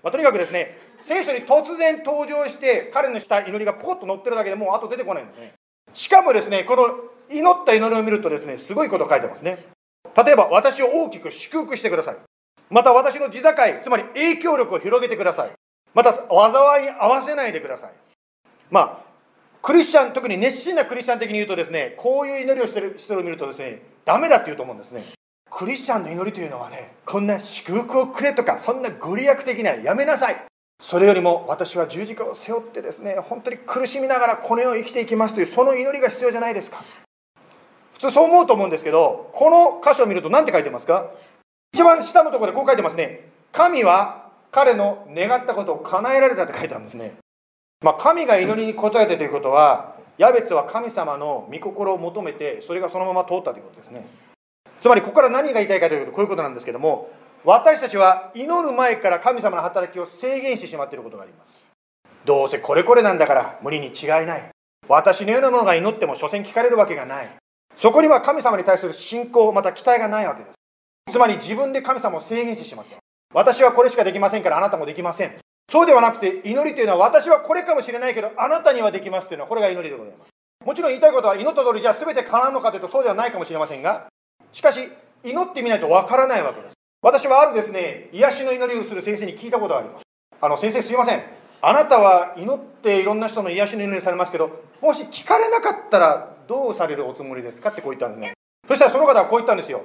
あ、とにかくですね、聖書に突然登場して彼のした祈りがポコッと載ってるだけでもう後出てこないんですね。しかもですね、この祈った祈りを見るとですね、すごいこと書いてますね。例えば、私を大きく祝福してください。また私の地境、つまり影響力を広げてください。また災いに合わせないでくださいまあクリスチャン特に熱心なクリスチャン的に言うとですねこういう祈りをしてる人を見るとですねダメだって言うと思うんですね。クリスチャンの祈りというのはねこんな祝福をくれとかそんなご利益的なやめなさい。それよりも私は十字架を背負ってですね本当に苦しみながらこの世を生きていきますというその祈りが必要じゃないですか。普通そう思うと思うんですけどこの箇所を見ると何て書いてますか？一番下のところでこう書いてますね。神は彼の願ったことを叶えられたって書いてあるんですね。まあ、神が祈りに応えてということは、ヤベツは神様の御心を求めて、それがそのまま通ったということですね。つまり、ここから何が言いたいかというと、こういうことなんですけども、私たちは祈る前から神様の働きを制限してしまっていることがあります。どうせこれこれなんだから無理に違いない。私のようなものが祈っても所詮聞かれるわけがない。そこには神様に対する信仰、また期待がないわけです。つまり自分で神様を制限してしまった。私はこれしかできませんからあなたもできません。そうではなくて祈りというのは私はこれかもしれないけどあなたにはできますというのはこれが祈りでございます。もちろん言いたいことは祈った通りじゃあ全て叶うのかというとそうではないかもしれませんが、しかし祈ってみないとわからないわけです。私はあるですね、癒しの祈りをする先生に聞いたことがあります。あの先生すいません。あなたは祈っていろんな人の癒しの祈りされますけど、もし聞かれなかったらどうされるおつもりですかってこう言ったんですね。そしたらその方はこう言ったんですよ。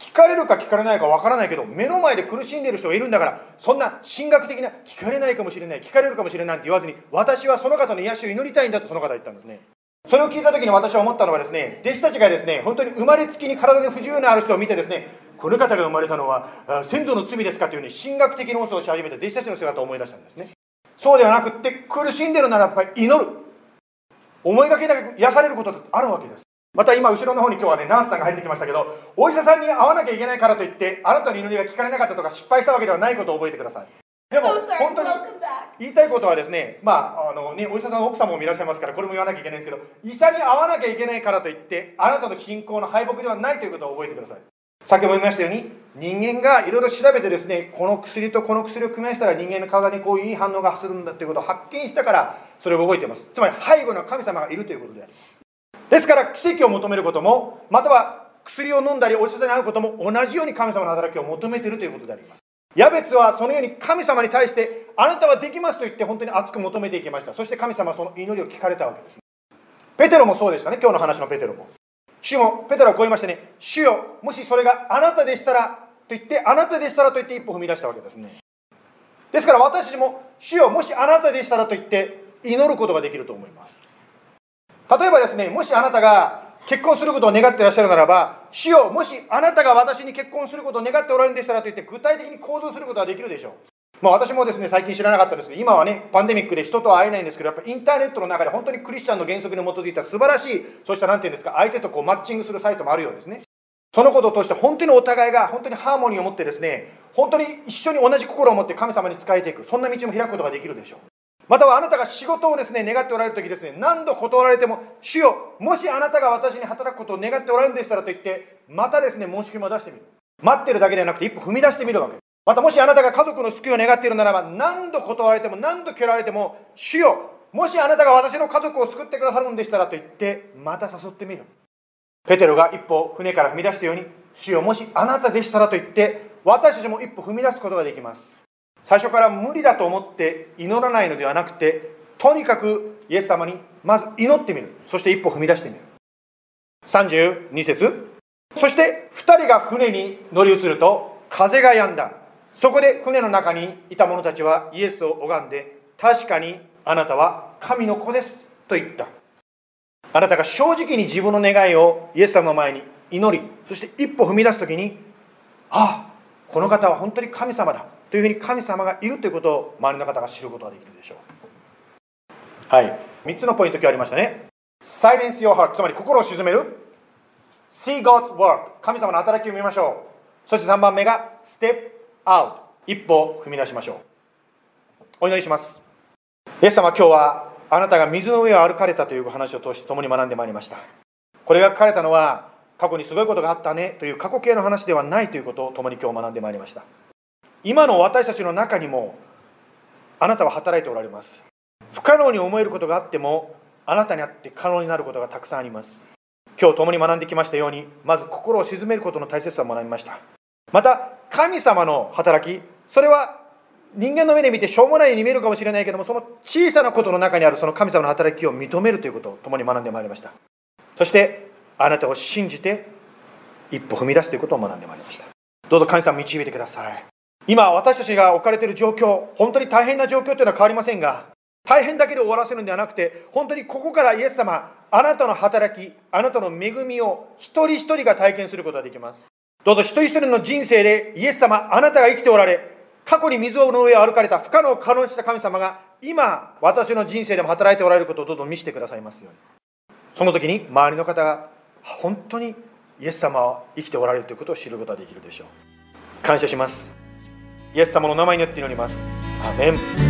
聞かれるか聞かれないかわからないけど、目の前で苦しんでいる人がいるんだから、そんな神学的な聞かれないかもしれない、聞かれるかもしれないって言わずに、私はその方の癒しを祈りたいんだとその方は言ったんですね。それを聞いた時に私は思ったのはですね、弟子たちがですね、本当に生まれつきに体に不自由なある人を見てですね、この方が生まれたのは先祖の罪ですかというふうに神学的論争をし始めた弟子たちの姿を思い出したんですね。そうではなくって苦しんでるならやっぱり祈る。思いがけなく癒されることってあるわけです。また今後ろの方に今日はねナースさんが入ってきましたけどお医者さんに会わなきゃいけないからといってあなたの祈りが聞かれなかったとか失敗したわけではないことを覚えてください。でも本当に言いたいことはですねまああのねお医者さんの奥様もいらっしゃいますからこれも言わなきゃいけないんですけど医者に会わなきゃいけないからといってあなたの信仰の敗北ではないということを覚えてください。先ほども言いましたように人間がいろいろ調べてですねこの薬とこの薬を組み合わせたら人間の体にこういういい反応がするんだということを発見したからそれを覚えています。つまり背後の神様がいるということでありますですから奇跡を求めることもまたは薬を飲んだりお医者さんに会うことも同じように神様の働きを求めているということであります。ヤベツはそのように神様に対してあなたはできますと言って本当に熱く求めていきました。そして神様はその祈りを聞かれたわけですペテロもそうでしたね。今日の話のペテロも。主もペテロはこう言いましたね。主よもしそれがあなたでしたらと言ってあなたでしたらと言って一歩踏み出したわけですね。ですから私も主よもしあなたでしたらと言って祈ることができると思います。例えばですね、もしあなたが結婚することを願っていらっしゃるならば、主よ、もしあなたが私に結婚することを願っておられるんでしたらと言って、具体的に行動することができるでしょう。まあ、私もですね、最近知らなかったんですけど、今はね、パンデミックで人と会えないんですけど、やっぱインターネットの中で本当にクリスチャンの原則に基づいた素晴らしい、そうしたなんていうんですか、相手とこうマッチングするサイトもあるようですね。そのことを通して本当にお互いが本当にハーモニーを持ってですね、本当に一緒に同じ心を持って神様に仕えていく、そんな道も開くことができるでしょう。またはあなたが仕事をですね、願っておられる時ですね、何度断られても、主よ、もしあなたが私に働くことを願っておられるんでしたらと言って、またですね、申し込みを出してみる。待ってるだけではなくて、一歩踏み出してみるわけです。またもしあなたが家族の救いを願っているならば、何度断られても、何度蹴られても、主よ、もしあなたが私の家族を救ってくださるんでしたらと言って、また誘ってみる。ペテロが一歩船から踏み出したように、主よ、もしあなたでしたらと言って、私たちも一歩踏み出すことができます。最初から無理だと思って祈らないのではなくてとにかくイエス様にまず祈ってみる。そして一歩踏み出してみる。32節。そして2人が船に乗り移ると風が止んだ。そこで船の中にいた者たちはイエスを拝んで確かにあなたは神の子です。と言った。あなたが正直に自分の願いをイエス様の前に祈りそして一歩踏み出す時にああこの方は本当に神様だ。というふうに神様がいるということを周りの方が知ることができるでしょう。はい。3つのポイント今日ありましたね。Silence your heart つまり心を鎮める。See God's work 神様の働きを見ましょう。そして3番目が Step out 一歩踏み出しましょう。お祈りします。イエス様今日はあなたが水の上を歩かれたという話を通して共に学んでまいりました。これが書かれたのは過去にすごいことがあったねという過去形の話ではないということを共に今日学んでまいりました。今の私たちの中にもあなたは働いておられます。不可能に思えることがあってもあなたにあって可能になることがたくさんあります。今日共に学んできましたようにまず心を鎮めることの大切さを学びました。また神様の働きそれは人間の目で見てしょうもないように見えるかもしれないけどもその小さなことの中にあるその神様の働きを認めるということを共に学んでまいりました。そしてあなたを信じて一歩踏み出すということを学んでまいりました。どうぞ神様導いてください。今私たちが置かれている状況本当に大変な状況というのは変わりませんが大変だけで終わらせるんではなくて本当にここからイエス様あなたの働きあなたの恵みを一人一人が体験することができます。どうぞ一人一人の人生でイエス様あなたが生きておられ過去に水の上を歩かれた不可能を可能にした神様が今私の人生でも働いておられることをどうぞ見せてくださいますように。その時に周りの方が本当にイエス様は生きておられるということを知ることができるでしょう。感謝します。イエス様の名前によって祈ります。アメン。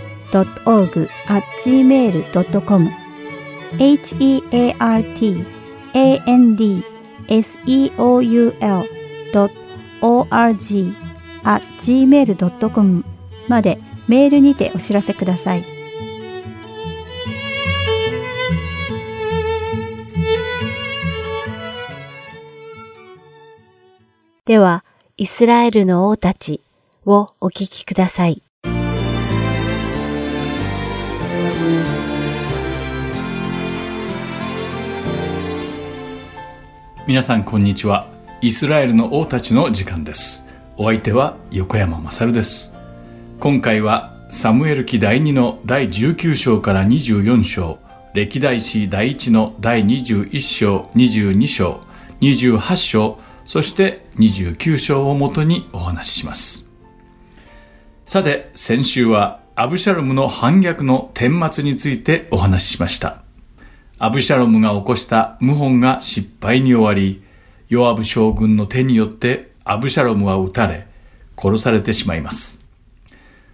heart.and.org.gmail.com heartandseoul.org.gmail.com までメールにてお知らせください。では、イスラエルの王たちをお聞きください。皆さんこんにちは。イスラエルの王たちの時間です。お相手は横山まさるです。今回はサムエル記第2の第19章から24章、歴代史第1の第21章、22章、28章、そして29章をもとにお話しします。さて、先週はアブシャロムの反逆の顛末についてお話ししました。アブシャロムが起こした謀反が失敗に終わり、ヨアブ将軍の手によってアブシャロムは撃たれ、殺されてしまいます。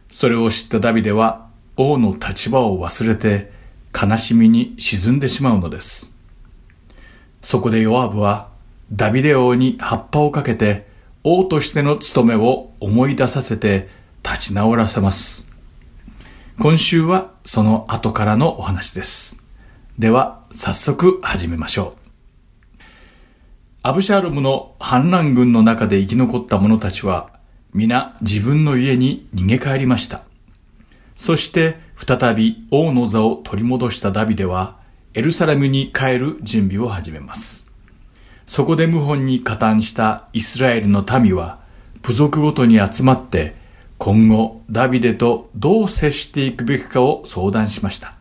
それを知ったダビデは王の立場を忘れて悲しみに沈んでしまうのです。そこでヨアブはダビデ王に葉っぱをかけて王としての務めを思い出させて立ち直らせます。今週はその後からのお話です。では早速始めましょう。アブシャールムの反乱軍の中で生き残った者たちは、皆自分の家に逃げ帰りました。そして再び王の座を取り戻したダビデは、エルサレムに帰る準備を始めます。そこで謀反に加担したイスラエルの民は、部族ごとに集まって、今後ダビデとどう接していくべきかを相談しました。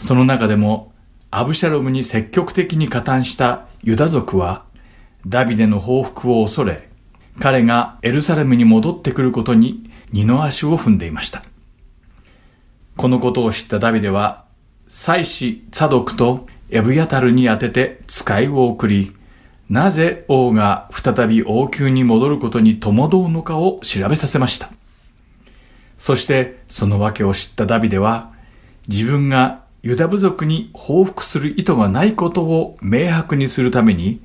その中でもアブシャロムに積極的に加担したユダ族はダビデの報復を恐れ、彼がエルサレムに戻ってくることに二の足を踏んでいました。このことを知ったダビデは、祭司サドクとエブヤタルに宛てて使いを送り、なぜ王が再び王宮に戻ることに戸惑うのかを調べさせました。そしてその訳を知ったダビデは、自分がユダ部族に報復する意図がないことを明白にするために、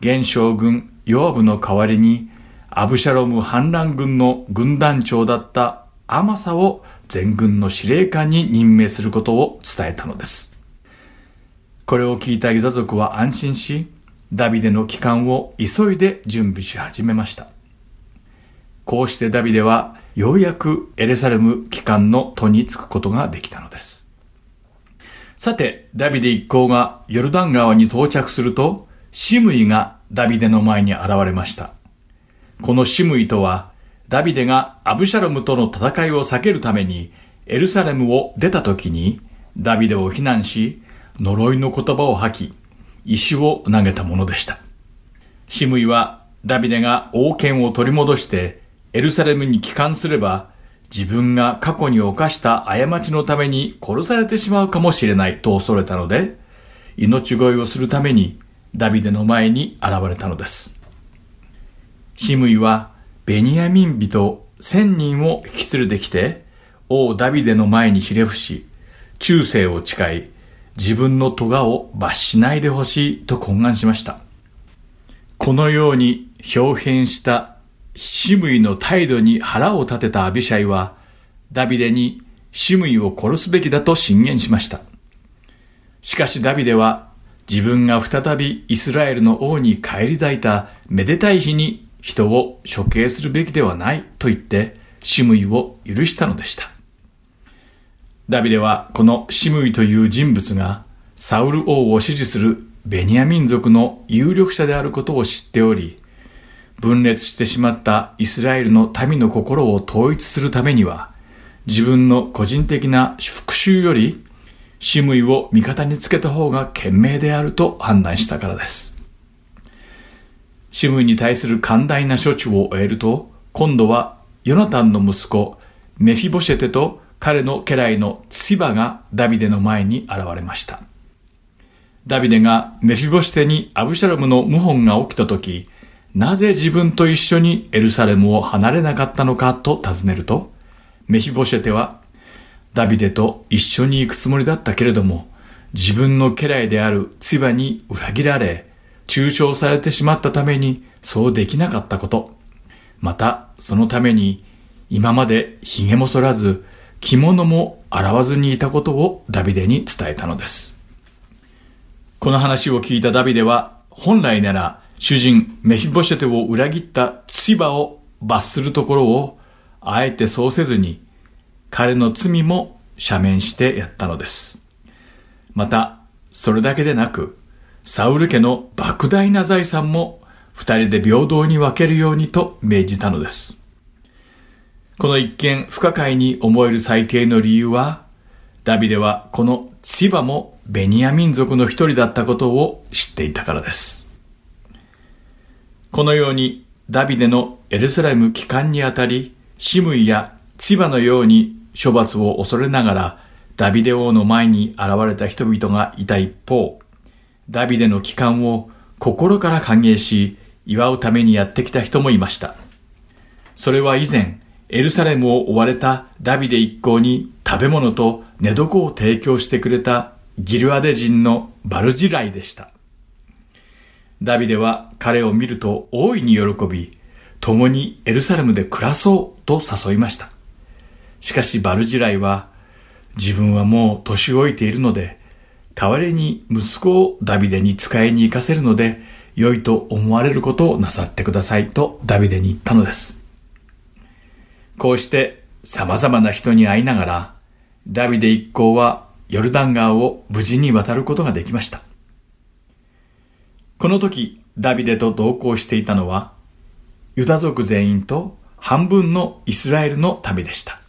現将軍ヨアブの代わりに、アブシャロム反乱軍の軍団長だったアマサを全軍の司令官に任命することを伝えたのです。これを聞いたユダ族は安心し、ダビデの帰還を急いで準備し始めました。こうしてダビデはようやくエレサレム帰還の途に着くことができたのです。さて、ダビデ一行がヨルダン川に到着すると、シムイがダビデの前に現れました。このシムイとは、ダビデがアブシャロムとの戦いを避けるためにエルサレムを出た時にダビデを非難し、呪いの言葉を吐き、石を投げたものでした。シムイはダビデが王権を取り戻してエルサレムに帰還すれば自分が過去に犯した過ちのために殺されてしまうかもしれないと恐れたので、命乞いをするためにダビデの前に現れたのです。シムイはベニヤミン人千人を引き連れてきて、王ダビデの前にひれ伏し、忠誠を誓い、自分の咎を罰しないでほしいと懇願しました。このように表変したシムイの態度に腹を立てたアビシャイは、ダビデにシムイを殺すべきだと進言しました。しかしダビデは自分が再びイスラエルの王に返り咲いためでたい日に人を処刑するべきではないと言ってシムイを許したのでした。ダビデはこのシムイという人物がサウル王を支持するベニヤ民族の有力者であることを知っており、分裂してしまったイスラエルの民の心を統一するためには、自分の個人的な復讐より、シムイを味方につけた方が賢明であると判断したからです。シムイに対する寛大な処置を終えると、今度はヨナタンの息子、メフィボシェテと彼の家来のツバがダビデの前に現れました。ダビデがメフィボシテにアブシャラムの謀反が起きた時、なぜ自分と一緒にエルサレムを離れなかったのかと尋ねると、メフィボシェテは、ダビデと一緒に行くつもりだったけれども、自分の家来であるツバに裏切られ、中傷されてしまったためにそうできなかったこと、またそのために今まで髭も剃らず、着物も洗わずにいたことをダビデに伝えたのです。この話を聞いたダビデは、本来なら主人メヒボシェテを裏切ったツバを罰するところを、あえてそうせずに、彼の罪も赦免してやったのです。また、それだけでなく、サウル家の莫大な財産も二人で平等に分けるようにと命じたのです。この一見不可解に思える最低の理由は、ダビデはこのツバもベニヤ民族の一人だったことを知っていたからです。このようにダビデのエルサレム帰還にあたり、シムイや千葉のように処罰を恐れながらダビデ王の前に現れた人々がいた一方、ダビデの帰還を心から歓迎し、祝うためにやってきた人もいました。それは以前、エルサレムを追われたダビデ一行に食べ物と寝床を提供してくれたギルアデ人のバルジライでした。ダビデは彼を見ると大いに喜び、共にエルサレムで暮らそうと誘いました。しかしバルジライは、自分はもう年老いているので、代わりに息子をダビデに使いに行かせるので、良いと思われることをなさってくださいとダビデに言ったのです。こうして様々な人に会いながら、ダビデ一行はヨルダン川を無事に渡ることができました。この時、ダビデと同行していたのは、ユダ族全員と半分のイスラエルの民でした。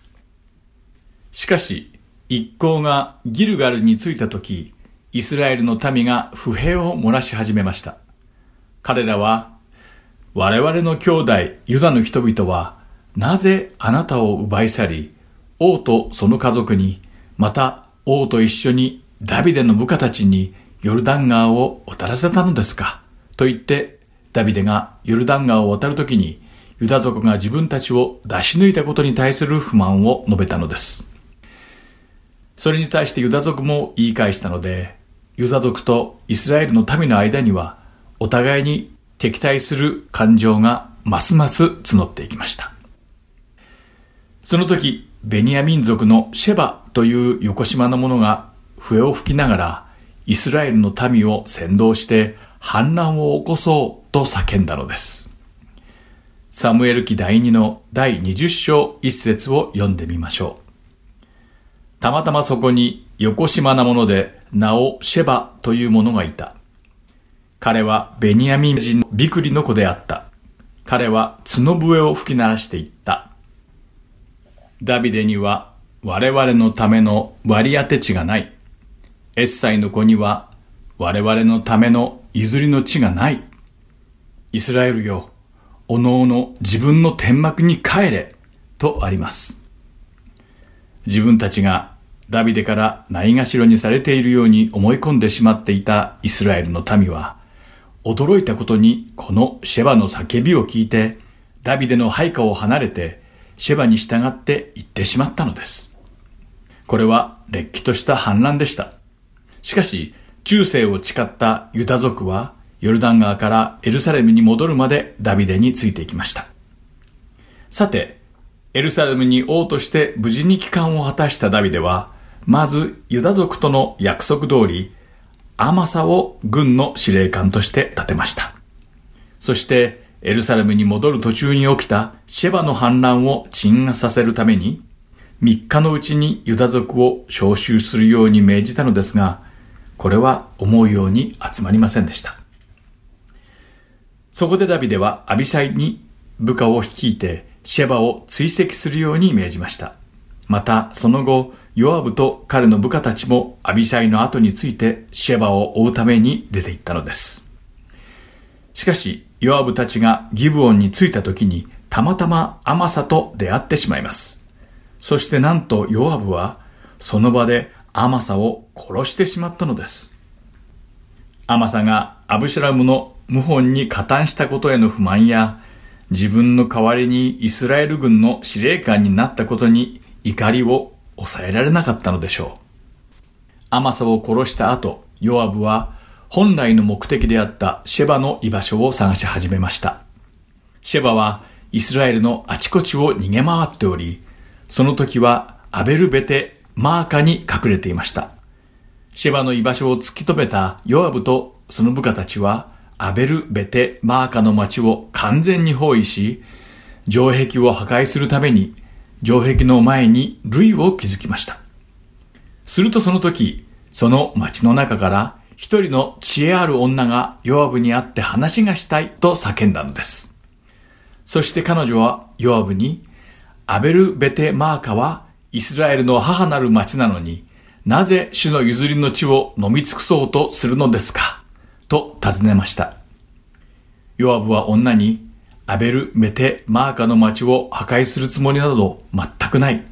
しかし、一行がギルガルに着いた時、イスラエルの民が不平を漏らし始めました。彼らは、我々の兄弟ユダの人々は、なぜあなたを奪い去り、王とその家族に、また王と一緒にダビデの部下たちにヨルダン川を渡らせたのですか？と言って、ダビデがヨルダン川を渡るときに、ユダ族が自分たちを出し抜いたことに対する不満を述べたのです。それに対してユダ族も言い返したので、ユダ族とイスラエルの民の間には、お互いに敵対する感情がますます募っていきました。その時、ベニヤ民族のシェバという横島の者が笛を吹きながらイスラエルの民を先導して反乱を起こそうと叫んだのです。サムエル記第2の第20章一節を読んでみましょう。たまたまそこに横島なもので名をシェバという者がいた。彼はベニヤミン人のビクリの子であった。彼は角笛を吹き鳴らしていった。ダビデには我々のための割り当て地がない。エッサイの子には我々のための譲りの地がない。イスラエルよ、おのおの自分の天幕に帰れ、とあります。自分たちがダビデからないがしろにされているように思い込んでしまっていたイスラエルの民は、驚いたことにこのシェバの叫びを聞いて、ダビデの配下を離れてシェバに従って行ってしまったのです。これは劣気とした反乱でした。しかし、中世を誓ったユダ族は、ヨルダン川からエルサレムに戻るまでダビデについていきました。さて、エルサレムに王として無事に帰還を果たしたダビデは、まずユダ族との約束通り、アマサを軍の司令官として立てました。そして、エルサレムに戻る途中に起きたシェバの反乱を鎮圧させるために、3日のうちにユダ族を召集するように命じたのですが、これは思うように集まりませんでした。そこでダビデはアビシャイに部下を率いてシェバを追跡するように命じました。またその後、ヨアブと彼の部下たちもアビシャイの後についてシェバを追うために出て行ったのです。しかし、ヨアブたちがギブオンに着いた時にたまたまアマサと出会ってしまいます。そしてなんとヨアブはその場でアマサを殺してしまったのです。アマサがアブシャラムの謀反に加担したことへの不満や自分の代わりにイスラエル軍の司令官になったことに怒りを抑えられなかったのでしょう。アマサを殺した後、ヨアブは本来の目的であったシェバの居場所を探し始めました。シェバはイスラエルのあちこちを逃げ回っており、その時はアベルベテ・マーカに隠れていました。シェバの居場所を突き止めたヨアブとその部下たちはアベルベテ・マーカの町を完全に包囲し、城壁を破壊するために城壁の前に類を築きました。するとその時、その町の中から一人の知恵ある女がヨアブに会って話がしたいと叫んだのです。そして彼女はヨアブに、アベル・ベテ・マーカはイスラエルの母なる町なのになぜ主の譲りの地を飲み尽くそうとするのですか？と尋ねました。ヨアブは女に、アベル・メテ・マーカの町を破壊するつもりなど全くない。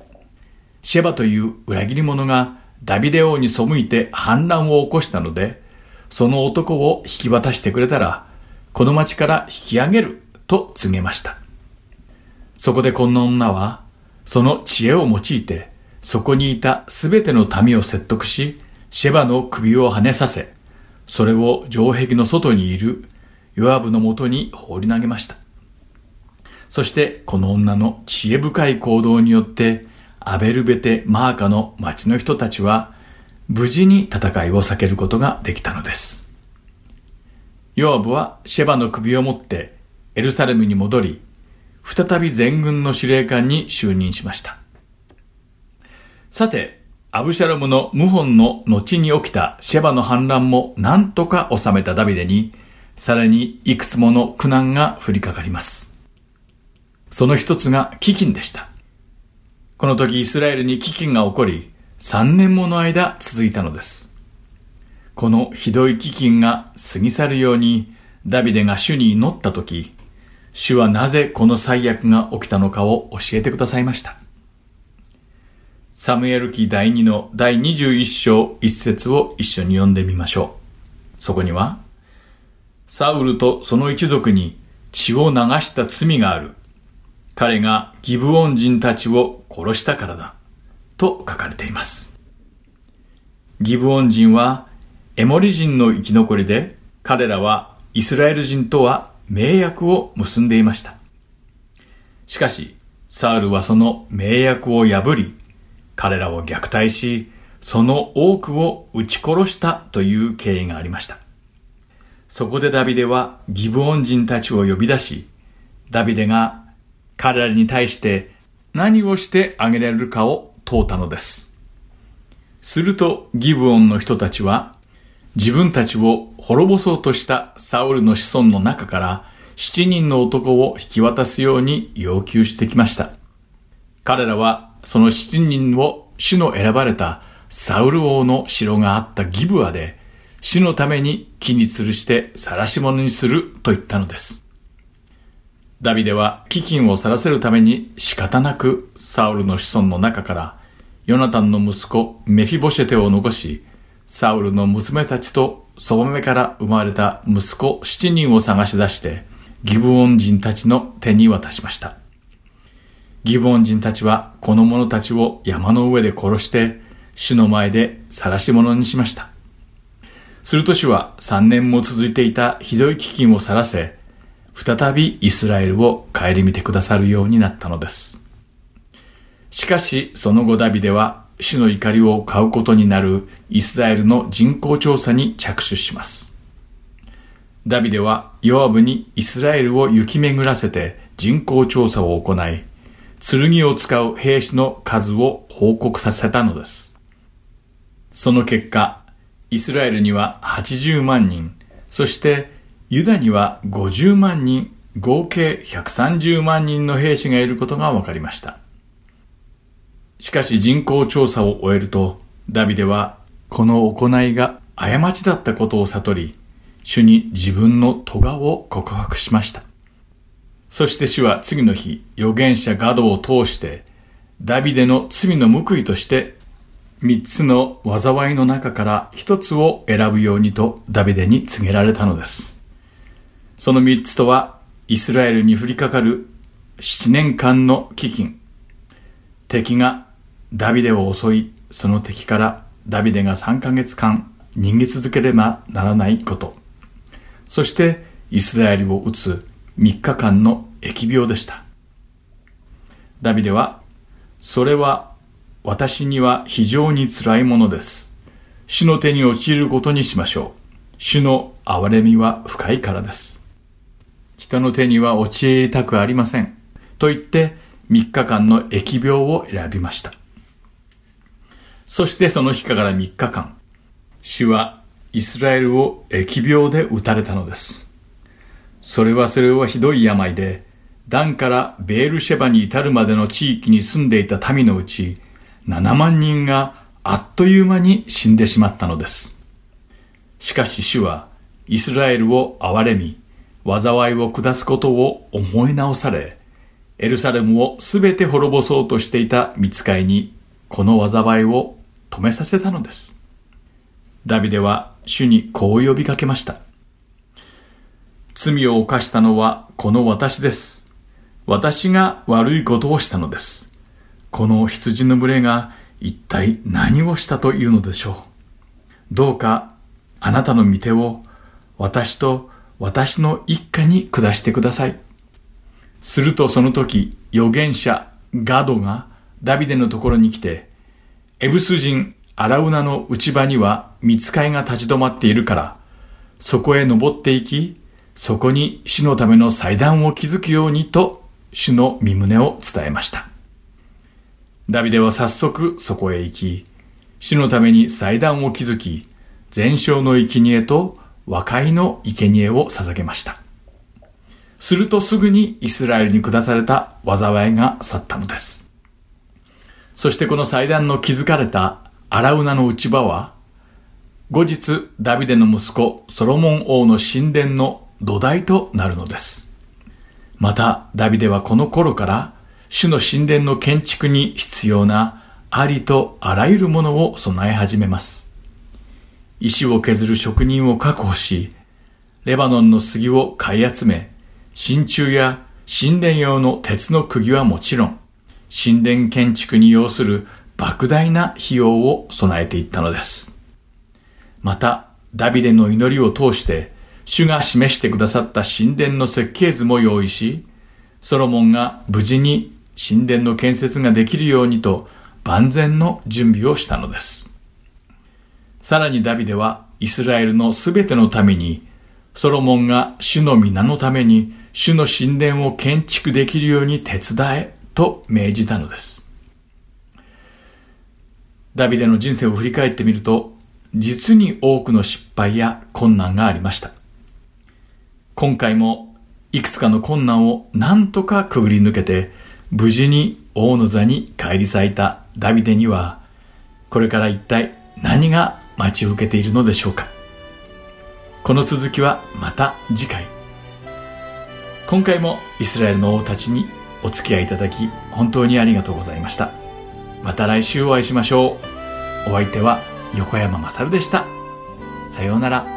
シェバという裏切り者がダビデ王に背いて反乱を起こしたので、その男を引き渡してくれたら、この町から引き上げると告げました。そこでこの女は、その知恵を用いて、そこにいたすべての民を説得し、シェバの首を跳ねさせ、それを城壁の外にいるヨアブのもとに放り投げました。そしてこの女の知恵深い行動によってアベルベテ・マーカの町の人たちは無事に戦いを避けることができたのです。ヨアブはシェバの首を持ってエルサレムに戻り、再び全軍の司令官に就任しました。さて、アブシャロムの謀反の後に起きたシェバの反乱も何とか収めたダビデに、さらにいくつもの苦難が降りかかります。その一つが飢饉でした。この時イスラエルに飢饉が起こり、3年もの間続いたのです。このひどい飢饉が過ぎ去るように、ダビデが主に祈った時、主はなぜこの最悪が起きたのかを教えてくださいました。サムエル記第2の第21章1節を一緒に読んでみましょう。そこには、サウルとその一族に血を流した罪がある。彼がギブオン人たちを殺したからだ。と書かれています。ギブオン人はエモリ人の生き残りで、彼らはイスラエル人とは盟約を結んでいました。しかし、サウルはその盟約を破り、彼らを虐待し、その多くを撃ち殺したという経緯がありました。そこでダビデはギブオン人たちを呼び出し、ダビデが彼らに対して何をしてあげられるかを問うたのです。するとギブオンの人たちは自分たちを滅ぼそうとしたサウルの子孫の中から7人の男を引き渡すように要求してきました。彼らはその7人を主の選ばれたサウル王の城があったギブアで主のために木に吊るして晒し者にすると言ったのです。ダビデは飢饉を去らせるために仕方なくサウルの子孫の中からヨナタンの息子メフィボシェテを残し、サウルの娘たちとそばめから生まれた息子7人を探し出して、ギブオン人たちの手に渡しました。ギブオン人たちはこの者たちを山の上で殺して、主の前で晒し者にしました。すると主は3年も続いていたひどい飢饉を去らせ、再びイスラエルを顧みてくださるようになったのです。しかし、その後ダビデは、主の怒りを買うことになるイスラエルの人口調査に着手します。ダビデはヨアブにイスラエルを行き巡らせて人口調査を行い、剣を使う兵士の数を報告させたのです。その結果、イスラエルには80万人、そしてユダには50万人、合計130万人の兵士がいることが分かりました。しかし人口調査を終えると、ダビデはこの行いが過ちだったことを悟り、主に自分の咎を告白しました。そして主は次の日、預言者ガドを通して、ダビデの罪の報いとして、三つの災いの中から一つを選ぶようにとダビデに告げられたのです。その三つとは、イスラエルに降りかかる七年間の飢饉。敵がダビデを襲い、その敵からダビデが三ヶ月間逃げ続ければならないこと。そしてイスラエルを撃つ3日間の疫病でした。ダビデは、それは私には非常に辛いものです。主の手に陥ることにしましょう。主の憐れみは深いからです。人の手には陥りたくありません。と言って3日間の疫病を選びました。そしてその日から3日間、主はイスラエルを疫病で撃たれたのです。それはそれはひどい病で、ダンからベールシェバに至るまでの地域に住んでいた民のうち、7万人があっという間に死んでしまったのです。しかし主は、イスラエルを憐れみ、災いを下すことを思い直され、エルサレムをすべて滅ぼそうとしていた見つかいに、この災いを止めさせたのです。ダビデは主にこう呼びかけました。罪を犯したのはこの私です。私が悪いことをしたのです。この羊の群れが一体何をしたというのでしょう。どうかあなたの御手を私と私の一家に下してください。するとその時、預言者ガドがダビデのところに来て、エブス人アラウナの内場には見つかいが立ち止まっているから、そこへ登っていき、そこに死のための祭壇を築くようにと、主の身旨を伝えました。ダビデは早速そこへ行き、主のために祭壇を築き、全焼の生贄と和解の生贄を捧げました。するとすぐにイスラエルに下された災いが去ったのです。そしてこの祭壇の築かれたアラウナの内場は、後日ダビデの息子ソロモン王の神殿の土台となるのです。またダビデはこの頃から主の神殿の建築に必要なありとあらゆるものを備え始めます。石を削る職人を確保し、レバノンの杉を買い集め、真鍮や神殿用の鉄の釘はもちろん、神殿建築に要する莫大な費用を備えていったのです。また、ダビデの祈りを通して、主が示してくださった神殿の設計図も用意し、ソロモンが無事に神殿の建設ができるようにと万全の準備をしたのです。さらにダビデはイスラエルのすべてのためにソロモンが主の皆のために主の神殿を建築できるように手伝えと命じたのです。ダビデの人生を振り返ってみると、実に多くの失敗や困難がありました。今回もいくつかの困難を何とかくぐり抜けて、無事に王の座に返り咲いたダビデには、これから一体何が待ち受けているのでしょうか。この続きはまた次回。今回もイスラエルの王たちにお付き合いいただき本当にありがとうございました。また来週お会いしましょう。お相手は横山まさるでした。さようなら。